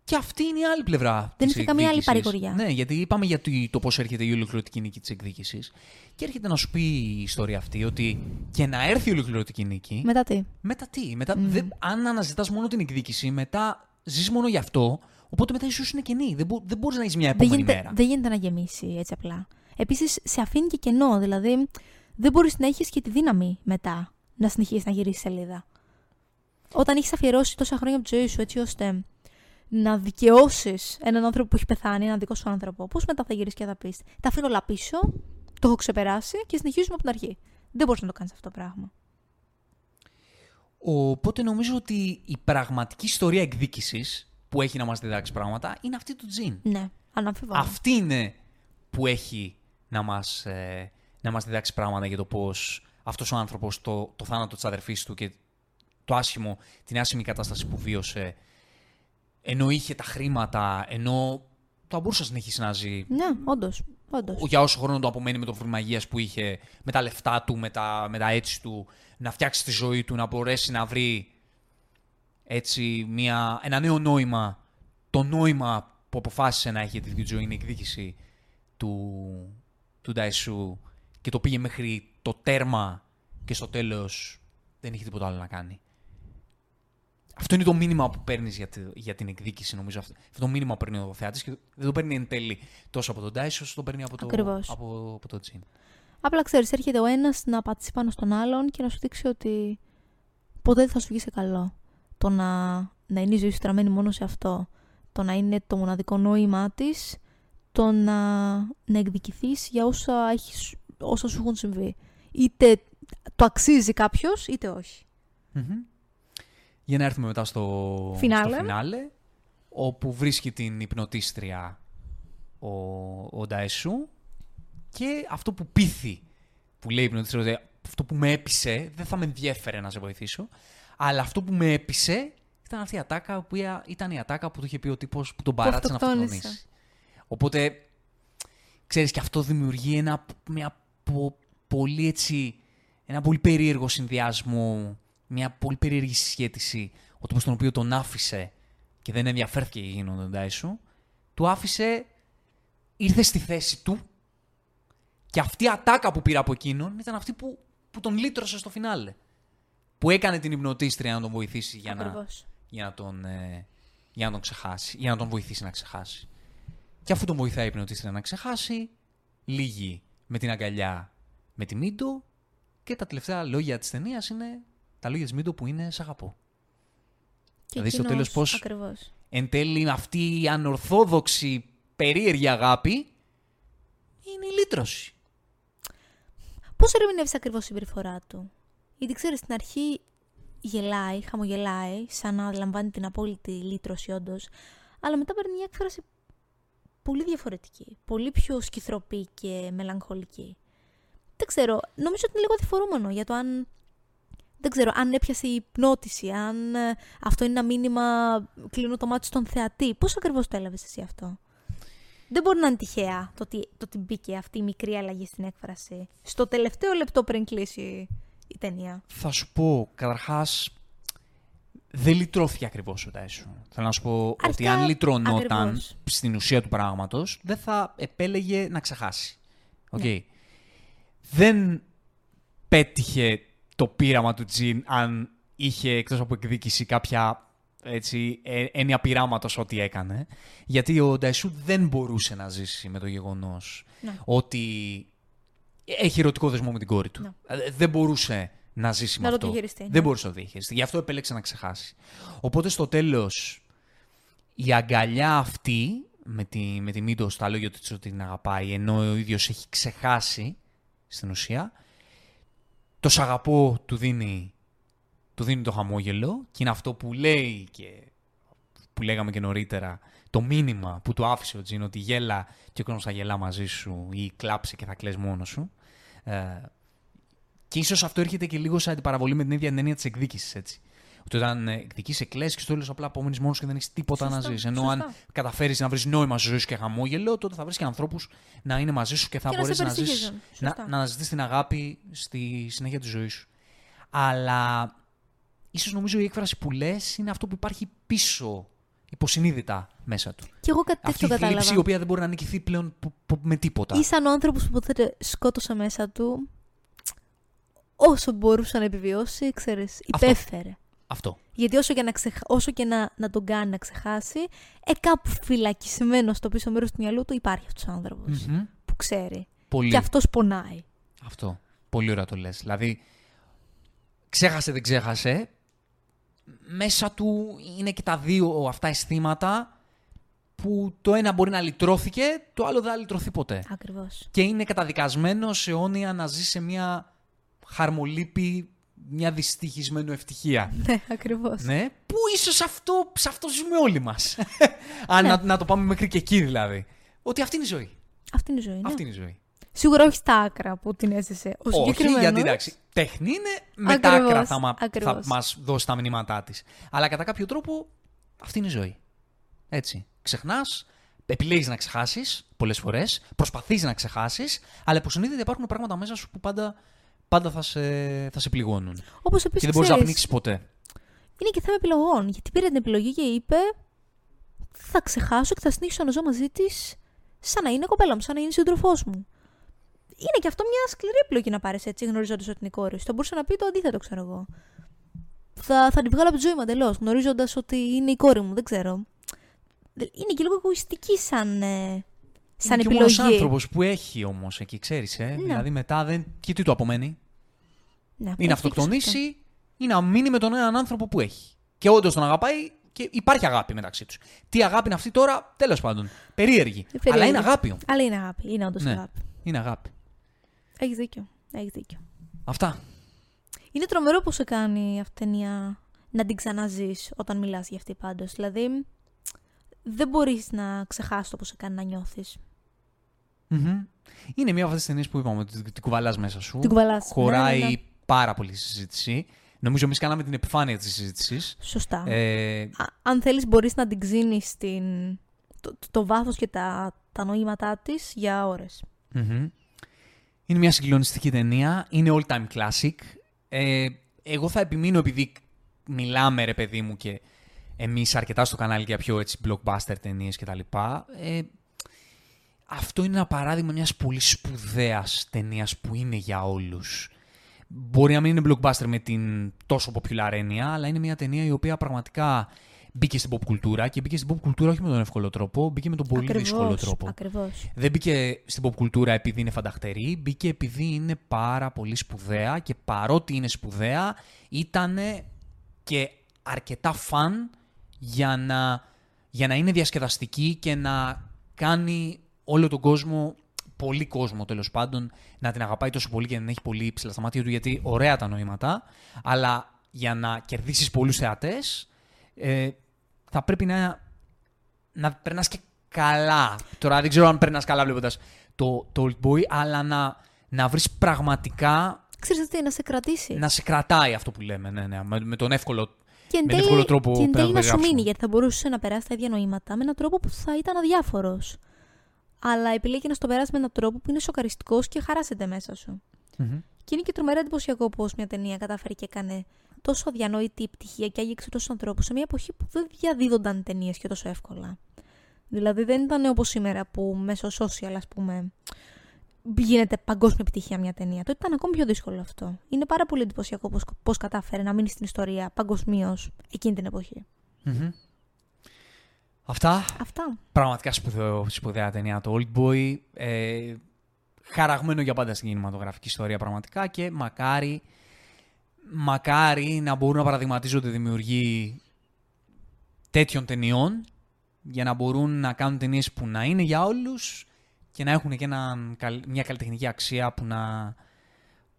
Και αυτή είναι η άλλη πλευρά. Δεν της είχε καμία άλλη εκδίκησης. παρηγοριά. Ναι, γιατί είπαμε για το, το πώς έρχεται η ολοκληρωτική νίκη της εκδίκησης. Και έρχεται να σου πει η ιστορία αυτή ότι και να έρθει η ολοκληρωτική νίκη. Μετά τι; Μετά τι, μετά, δεν, αν αναζητάς μόνο την εκδίκηση, μετά ζεις μόνο γι' αυτό. Οπότε μετά η ζωή σου είναι κενή. Δεν, μπο, δεν μπορείς να έχεις μια Δεν επόμενη γίνεται, μέρα. δεν γίνεται να γεμίσει έτσι απλά. Επίσης, σε αφήνει και κενό. Δηλαδή, δεν μπορείς να έχεις και τη δύναμη μετά να συνεχίσεις να γυρίσεις σελίδα. Όταν έχεις αφιερώσει τόσα χρόνια από τη ζωή σου έτσι ώστε να δικαιώσεις έναν άνθρωπο που έχει πεθάνει, έναν δικό σου άνθρωπο, πώς μετά θα γυρίσεις και θα πεις: Τα αφήνω όλα πίσω, το έχω ξεπεράσει και συνεχίζουμε από την αρχή. Δεν μπορείς να το κάνεις αυτό το πράγμα. Οπότε νομίζω ότι η πραγματική ιστορία εκδίκησης που έχει να μας διδάξει πράγματα είναι αυτή του Τζιν. Ναι, αναμφιβόλω. Αυτή είναι που έχει να μας, ε, να μας διδάξει πράγματα για το πώς αυτός ο άνθρωπος το, το θάνατο της αδερφής του και το άσχημο, την άσχημη κατάσταση που βίωσε ενώ είχε τα χρήματα, ενώ το μπορούσε να συνεχίσει να ζει Ναι, όντως. Όντως. για όσο χρόνο του απομένει με το φρυμαγία που είχε, με τα λεφτά του, με τα, με τα έτσι του, να φτιάξει τη ζωή του, να μπορέσει να βρει έτσι μια, ένα νέο νόημα. Το νόημα που αποφάσισε να έχει για τη δική του ζωή είναι η εκδίκηση του, του Νταϊσού και το πήγε μέχρι το τέρμα και στο τέλος δεν είχε τίποτα άλλο να κάνει. Αυτό είναι το μήνυμα που παίρνεις για, τη- για την εκδίκηση, νομίζω. Αυτό, αυτό το μήνυμα που παίρνει ο θεάτης και δεν το παίρνει εν τέλει τόσο από τον Ντάισο, όσο το παίρνει από το, Ακριβώς. από, από το Τζιν. Απλά ξέρεις, έρχεται ο ένας να πατήσει πάνω στον άλλον και να σου δείξει ότι ποτέ δεν θα σου βγει σε καλό. Το να, να είναι η ζωή σου στραμμένη μόνο σε αυτό. Το να είναι το μοναδικό νόημά της. Το να, να εκδικηθείς για όσα, έχεις, όσα σου έχουν συμβεί. Είτε το αξίζει κάποιος, είτε όχι. Μμμ. Για να έρθουμε μετά στο Φινάλε. στο φινάλε όπου βρίσκει την υπνοτίστρια ο, ο Νταεσού και αυτό που πείθει, που λέει η υπνοτίστρια, ότι αυτό που με έπεισε, δεν θα με ενδιέφερε να σε βοηθήσω, αλλά αυτό που με έπεισε ήταν αυτή η ατάκα που ήταν η ατάκα που του είχε πει ο τύπος που τον παράτησε να αυτοκτόνησε. αυτοκτονήσει. Οπότε, ξέρεις, και αυτό δημιουργεί ένα, μια πο- πολύ έτσι, ένα πολύ περίεργο συνδυασμό, μια πολύ περίεργη συσχέτιση, ο τρόπος τον οποίο τον άφησε και δεν ενδιαφέρθηκε για εκείνον τον Ντάισου, του άφησε, ήρθε στη θέση του και αυτή η ατάκα που πήρε από εκείνον ήταν αυτή που, που τον λύτρωσε στο φινάλε. Που έκανε την υπνοτίστρια να τον βοηθήσει για να, Ακριβώς. για να, τον, ε, για να τον ξεχάσει, για να τον βοηθήσει να ξεχάσει. Και αφού τον βοηθάει η υπνοτίστρια να ξεχάσει, λίγη με την αγκαλιά με τη Μίντο Και τα τελευταία λόγια της ταινίας είναι τα λόγια της Μίντο που είναι Σ' αγαπώ. Και Δηλαδή, στο εκείνος τέλος πώς- Ακριβώς. Εν τέλει, αυτή η ανορθόδοξη περίεργη αγάπη είναι η λύτρωση. Πώς ερμηνεύεις ακριβώς τη συμπεριφορά του; Γιατί ξέρεις, στην αρχή γελάει, χαμογελάει, σαν να λαμβάνει την απόλυτη λύτρωση όντως. Αλλά μετά παίρνει μια έκφραση πολύ διαφορετική. Πολύ πιο σκυθροπή και μελαγχολική. Δεν ξέρω, νομίζω ότι είναι λίγο αδιφορούμενο για το αν. Δεν ξέρω, αν έπιασε η υπνότηση, αν ε, αυτό είναι ένα μήνυμα κλείνω το μάτι στον θεατή. Πώς ακριβώς το έλαβες εσύ αυτό; Δεν μπορεί να είναι τυχαία το ότι, το ότι μπήκε αυτή η μικρή αλλαγή στην έκφραση. Στο τελευταίο λεπτό πριν κλείσει η ταινία. Θα σου πω, καταρχάς, δεν λυτρώθηκε ακριβώς ο Νταϊσού. Θέλω να σου πω ότι Αρχικά, αν λυτρωνόταν ακριβώς. στην ουσία του πράγματος, δεν θα επέλεγε να ξεχάσει. ΟΚ. Δεν πέτυχε το πείραμα του Τζιν, αν είχε εκτός από εκδίκηση κάποια έτσι, ε, έννοια πειράματος ό,τι έκανε. Γιατί ο Νταϊσού δεν μπορούσε να ζήσει με το γεγονός Ναι. ότι έχει ερωτικό δεσμό με την κόρη του. Ναι. Ε, Δεν μπορούσε να ζήσει Να με το αυτό. διαχειριστεί, ναι. Δεν μπορούσε να το διαχειριστεί. Γι' αυτό επέλεξε να ξεχάσει. Οπότε στο τέλος η αγκαλιά αυτή με τη, με τη Μίντο στα λόγια του ότι την αγαπάει ενώ ο ίδιος έχει ξεχάσει στην ουσία το σ' αγαπώ του δίνει, του δίνει το χαμόγελο και είναι αυτό που λέει και που λέγαμε και νωρίτερα το μήνυμα που του άφησε ο Τζιν ότι γέλα και ο κόσμος θα γελά μαζί σου ή κλάψε και θα κλαις μόνος σου. Ε, και ίσως αυτό έρχεται και λίγο σε αντιπαραβολή με την ίδια την έννοια της εκδίκησης, έτσι. Ότι όταν ε, εκδικείς κλαις και στο τέλος απλά απόμενεις μόνος και δεν έχεις τίποτα Σωστά, να ζεις. Ενώ σωστά. αν καταφέρεις να βρεις νόημα στη ζωή σου και χαμόγελο, τότε θα βρεις και ανθρώπους να είναι μαζί σου και θα Και να σε μπορείς να, ζεις, περιστοιχίζουν. να, Σωστά. να αναζητείς την αγάπη στη συνέχεια της ζωής σου. Αλλά ίσως νομίζω η έκφραση που λες είναι αυτό που υπάρχει πίσω, υποσυνείδητα μέσα του. Και εγώ κάτι Αυτή τέτοιο η θλίψη κατάλαβα. η οποία δεν μπορεί να νικηθεί πλέον πο- πο- με τίποτα. Ή σαν ο άνθρωπος που ποτέ σκότωσε μέσα του, όσο μπορούσε να επιβιώσει, ξέρεις, Αυτό. υπέφερε. Αυτό. Γιατί όσο και, να, ξεχ... όσο και να, να τον κάνει να ξεχάσει, ε, κάπου φυλακισμένο στο πίσω μέρος του μυαλού του υπάρχει αυτός ο άνθρωπος Μμμ. που ξέρει. Πολύ. Και αυτός πονάει. Αυτό. Πολύ ωραία το λες. Δηλαδή, ξέχασε δεν ξέχασε, μέσα του είναι και τα δύο αυτά αισθήματα που το ένα μπορεί να λυτρώθηκε, το άλλο δεν θα λυτρωθεί ποτέ. Ακριβώς. Και είναι καταδικασμένο σε αιώνια να ζει σε μια χαρμολύπη, μια δυστυχισμένο ευτυχία. ναι, ακριβώς. Ναι, που ίσως αυτό, σε αυτό ζούμε όλοι μας. Αν Ναι. να, να το πάμε μέχρι και εκεί δηλαδή. Ότι αυτή είναι η ζωή. Αυτή είναι η ζωή. Ναι. Αυτή είναι η ζωή. Σίγουρα όχι στα άκρα που την έζησε. Ο Όχι, συγκεκριμένος- γιατί εντάξει, τέχνη είναι με τα Ακριβώς, άκρα θα, μα, θα ακριβώς. μας δώσει τα μηνύματά της. Αλλά κατά κάποιο τρόπο αυτή είναι η ζωή. Έτσι. Ξεχνάς, επιλέγεις να ξεχάσεις πολλές φορές, προσπαθείς να ξεχάσεις, αλλά υποσυνείδητα υπάρχουν πράγματα μέσα σου που πάντα, πάντα θα, σε, θα σε πληγώνουν. Όπως Και επίση δεν μπορείς να πνίξεις ποτέ. είναι και θέμα επιλογών. Γιατί πήρε την επιλογή και είπε θα ξεχάσω και θα συνεχίσω να ζω μαζί της σαν να είναι κοπέλα μου, σαν να είναι σύντροφός μου. Είναι και αυτό μια σκληρή επιλογή να πάρεις έτσι, γνωρίζοντα ότι είναι η κόρη σου. Θα μπορούσε να πει το αντίθετο, ξέρω εγώ. Θα, θα την βγάλω από τη ζωή μου εντελώς, γνωρίζοντας ότι είναι η κόρη μου, δεν ξέρω. Είναι και λίγο εγωιστική σαν, ε, σαν είναι και ο μόνος επιλογή. άνθρωπος που έχει όμως εκεί, ξέρεις, ε. Δηλαδή μετά δεν... Και τι του απομένει; Ναι, Ή έχει να δίκιο σε αυτό. αυτοκτονήσει ή να μείνει με τον έναν άνθρωπο που έχει. Και όντως τον αγαπάει και υπάρχει αγάπη μεταξύ τους. Τι αγάπη είναι αυτή τώρα, τέλος πάντων. Περίεργη. Περίεργη. Αλλά είναι αγάπη όμως. Αλλά είναι αγάπη. Είναι όντως Ναι. αγάπη. Είναι αγάπη. Έχεις δίκιο. Έχεις δίκιο. Αυτά. Είναι τρομερό που σε κάνει αυτή η ταινία να την ξαναζείς όταν μιλάς για αυτή πάντως. Δηλαδή, δεν μπορείς να ξεχάσεις το που σε κάνει να νιώθεις. Μμμ. Είναι μία από αυτές τις ταινίες που είπαμε ότι την κουβαλάς μέσα σου. Την κουβαλάς. Χωράει Ναι, ναι, ναι. πάρα πολύ στη συζήτηση. Νομίζω εμείς κάναμε την επιφάνεια της συζήτησης. Σωστά. Ε, Α, αν θέλεις μπορείς να την ξύνεις στην... το, το, το βάθος και τα, τα νοήματά της για ώρες. μμμ. Είναι μια συγκλονιστική ταινία. Είναι all time classic. Ε, εγώ θα επιμείνω επειδή μιλάμε ρε παιδί μου και εμείς αρκετά στο κανάλι για πιο έτσι blockbuster ταινίες κτλ. Ε, αυτό είναι ένα παράδειγμα μιας πολύ σπουδαίας ταινίας που είναι για όλους. Μπορεί να μην είναι blockbuster με την τόσο popular έννοια, αλλά είναι μια ταινία η οποία πραγματικά μπήκε στην pop κουλτούρα και μπήκε στην pop κουλτούρα όχι με τον εύκολο τρόπο, μπήκε με τον πολύ Ακριβώς, δύσκολο τρόπο. Ακριβώς. Δεν μπήκε στην pop κουλτούρα επειδή είναι φανταχτερή, μπήκε επειδή είναι πάρα πολύ σπουδαία και παρότι είναι σπουδαία ήταν και αρκετά φαν για να, για να είναι διασκεδαστική και να κάνει όλο τον κόσμο, πολύ κόσμο τέλος πάντων, να την αγαπάει τόσο πολύ και να την έχει πολύ ψηλά στα μάτια του γιατί ωραία τα νοήματα, αλλά για να κερδίσεις πολλούς θεατές ε, θα πρέπει να, να περνάς και καλά. Τώρα δεν ξέρω αν περνάς καλά βλέποντας το, το Old Boy, αλλά να, να βρεις πραγματικά Ξέρεις τι, να σε κρατήσει. να σε κρατάει αυτό που λέμε, ναι, ναι, με, με τον εύκολο Και εν με τέλει, εύκολο τρόπο και εν να τέλει να σου περιγράψουμε. μείνει, γιατί θα μπορούσε να περάσει τα ίδια νοήματα με έναν τρόπο που θα ήταν αδιάφορος. Αλλά επιλέγει να στο περάσει με έναν τρόπο που είναι σοκαριστικός και χαράσεται μέσα σου. Μμμ. Και είναι και τρομερά εντυπωσιακό πώς μια ταινία κατάφερε και έκανε τόσο αδιανόητη επιτυχία και άγγιξε τόσους ανθρώπους σε μια εποχή που δεν διαδίδονταν ταινίες και τόσο εύκολα. Δηλαδή δεν ήταν όπως σήμερα που μέσω social, ας πούμε, γίνεται παγκόσμια επιτυχία μια ταινία. Τότε ήταν ακόμη πιο δύσκολο αυτό. Είναι πάρα πολύ εντυπωσιακό πώς κατάφερε να μείνει στην ιστορία παγκοσμίως εκείνη την εποχή. Μμμ. Αυτά. Αυτά. Πραγματικά σπουδαίο, σπουδαία ταινία το Old Boy. Ε, χαραγμένο για πάντα στην κινηματογραφική ιστορία πραγματικά και μακάρι, μακάρι να μπορούν να παραδειγματίζονται δημιουργοί τέτοιων ταινιών για να μπορούν να κάνουν ταινίες που να είναι για όλους και να έχουν και έναν, καλ- μια καλλιτεχνική αξία που να,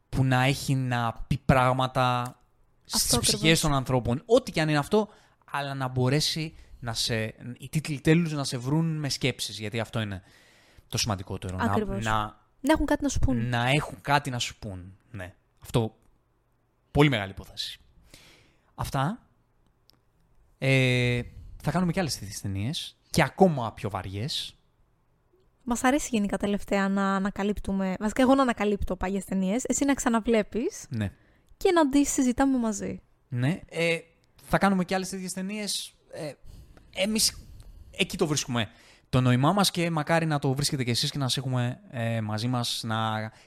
που να έχει να πει πράγματα στις Αυτό ψυχές ακριβώς. των ανθρώπων. Ό,τι και αν είναι αυτό, αλλά να μπορέσει να σε, οι τίτλοι τέλους να σε βρουν με σκέψεις, γιατί αυτό είναι το σημαντικότερο. Να, Ακριβώς. να, Να έχουν κάτι να σου πούν. να έχουν κάτι να σου πούν. Ναι. Αυτό. Πολύ μεγάλη υπόθεση. Αυτά. Ε, θα κάνουμε και άλλες τέτοιες ταινίες. Και ακόμα πιο βαριές. Μας αρέσει γενικά τελευταία να ανακαλύπτουμε. Βασικά, εγώ να ανακαλύπτω παλιέ ταινίες, εσύ να ξαναβλέπεις Ναι. και να τις συζητάμε μαζί. Ναι. Ε, θα κάνουμε και άλλες τέτοιες ταινίες. Ε, εμείς εκεί το βρίσκουμε το νόημά μας και μακάρι να το βρίσκετε και εσείς και να σας έχουμε ε, μαζί μας να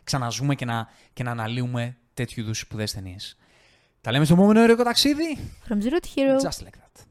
ξαναζούμε και να, και να αναλύουμε τέτοιου είδους σπουδαίες ταινίες. Τα λέμε στο επόμενο ερωτικό ταξίδι. From Zero to Hero. Just like that.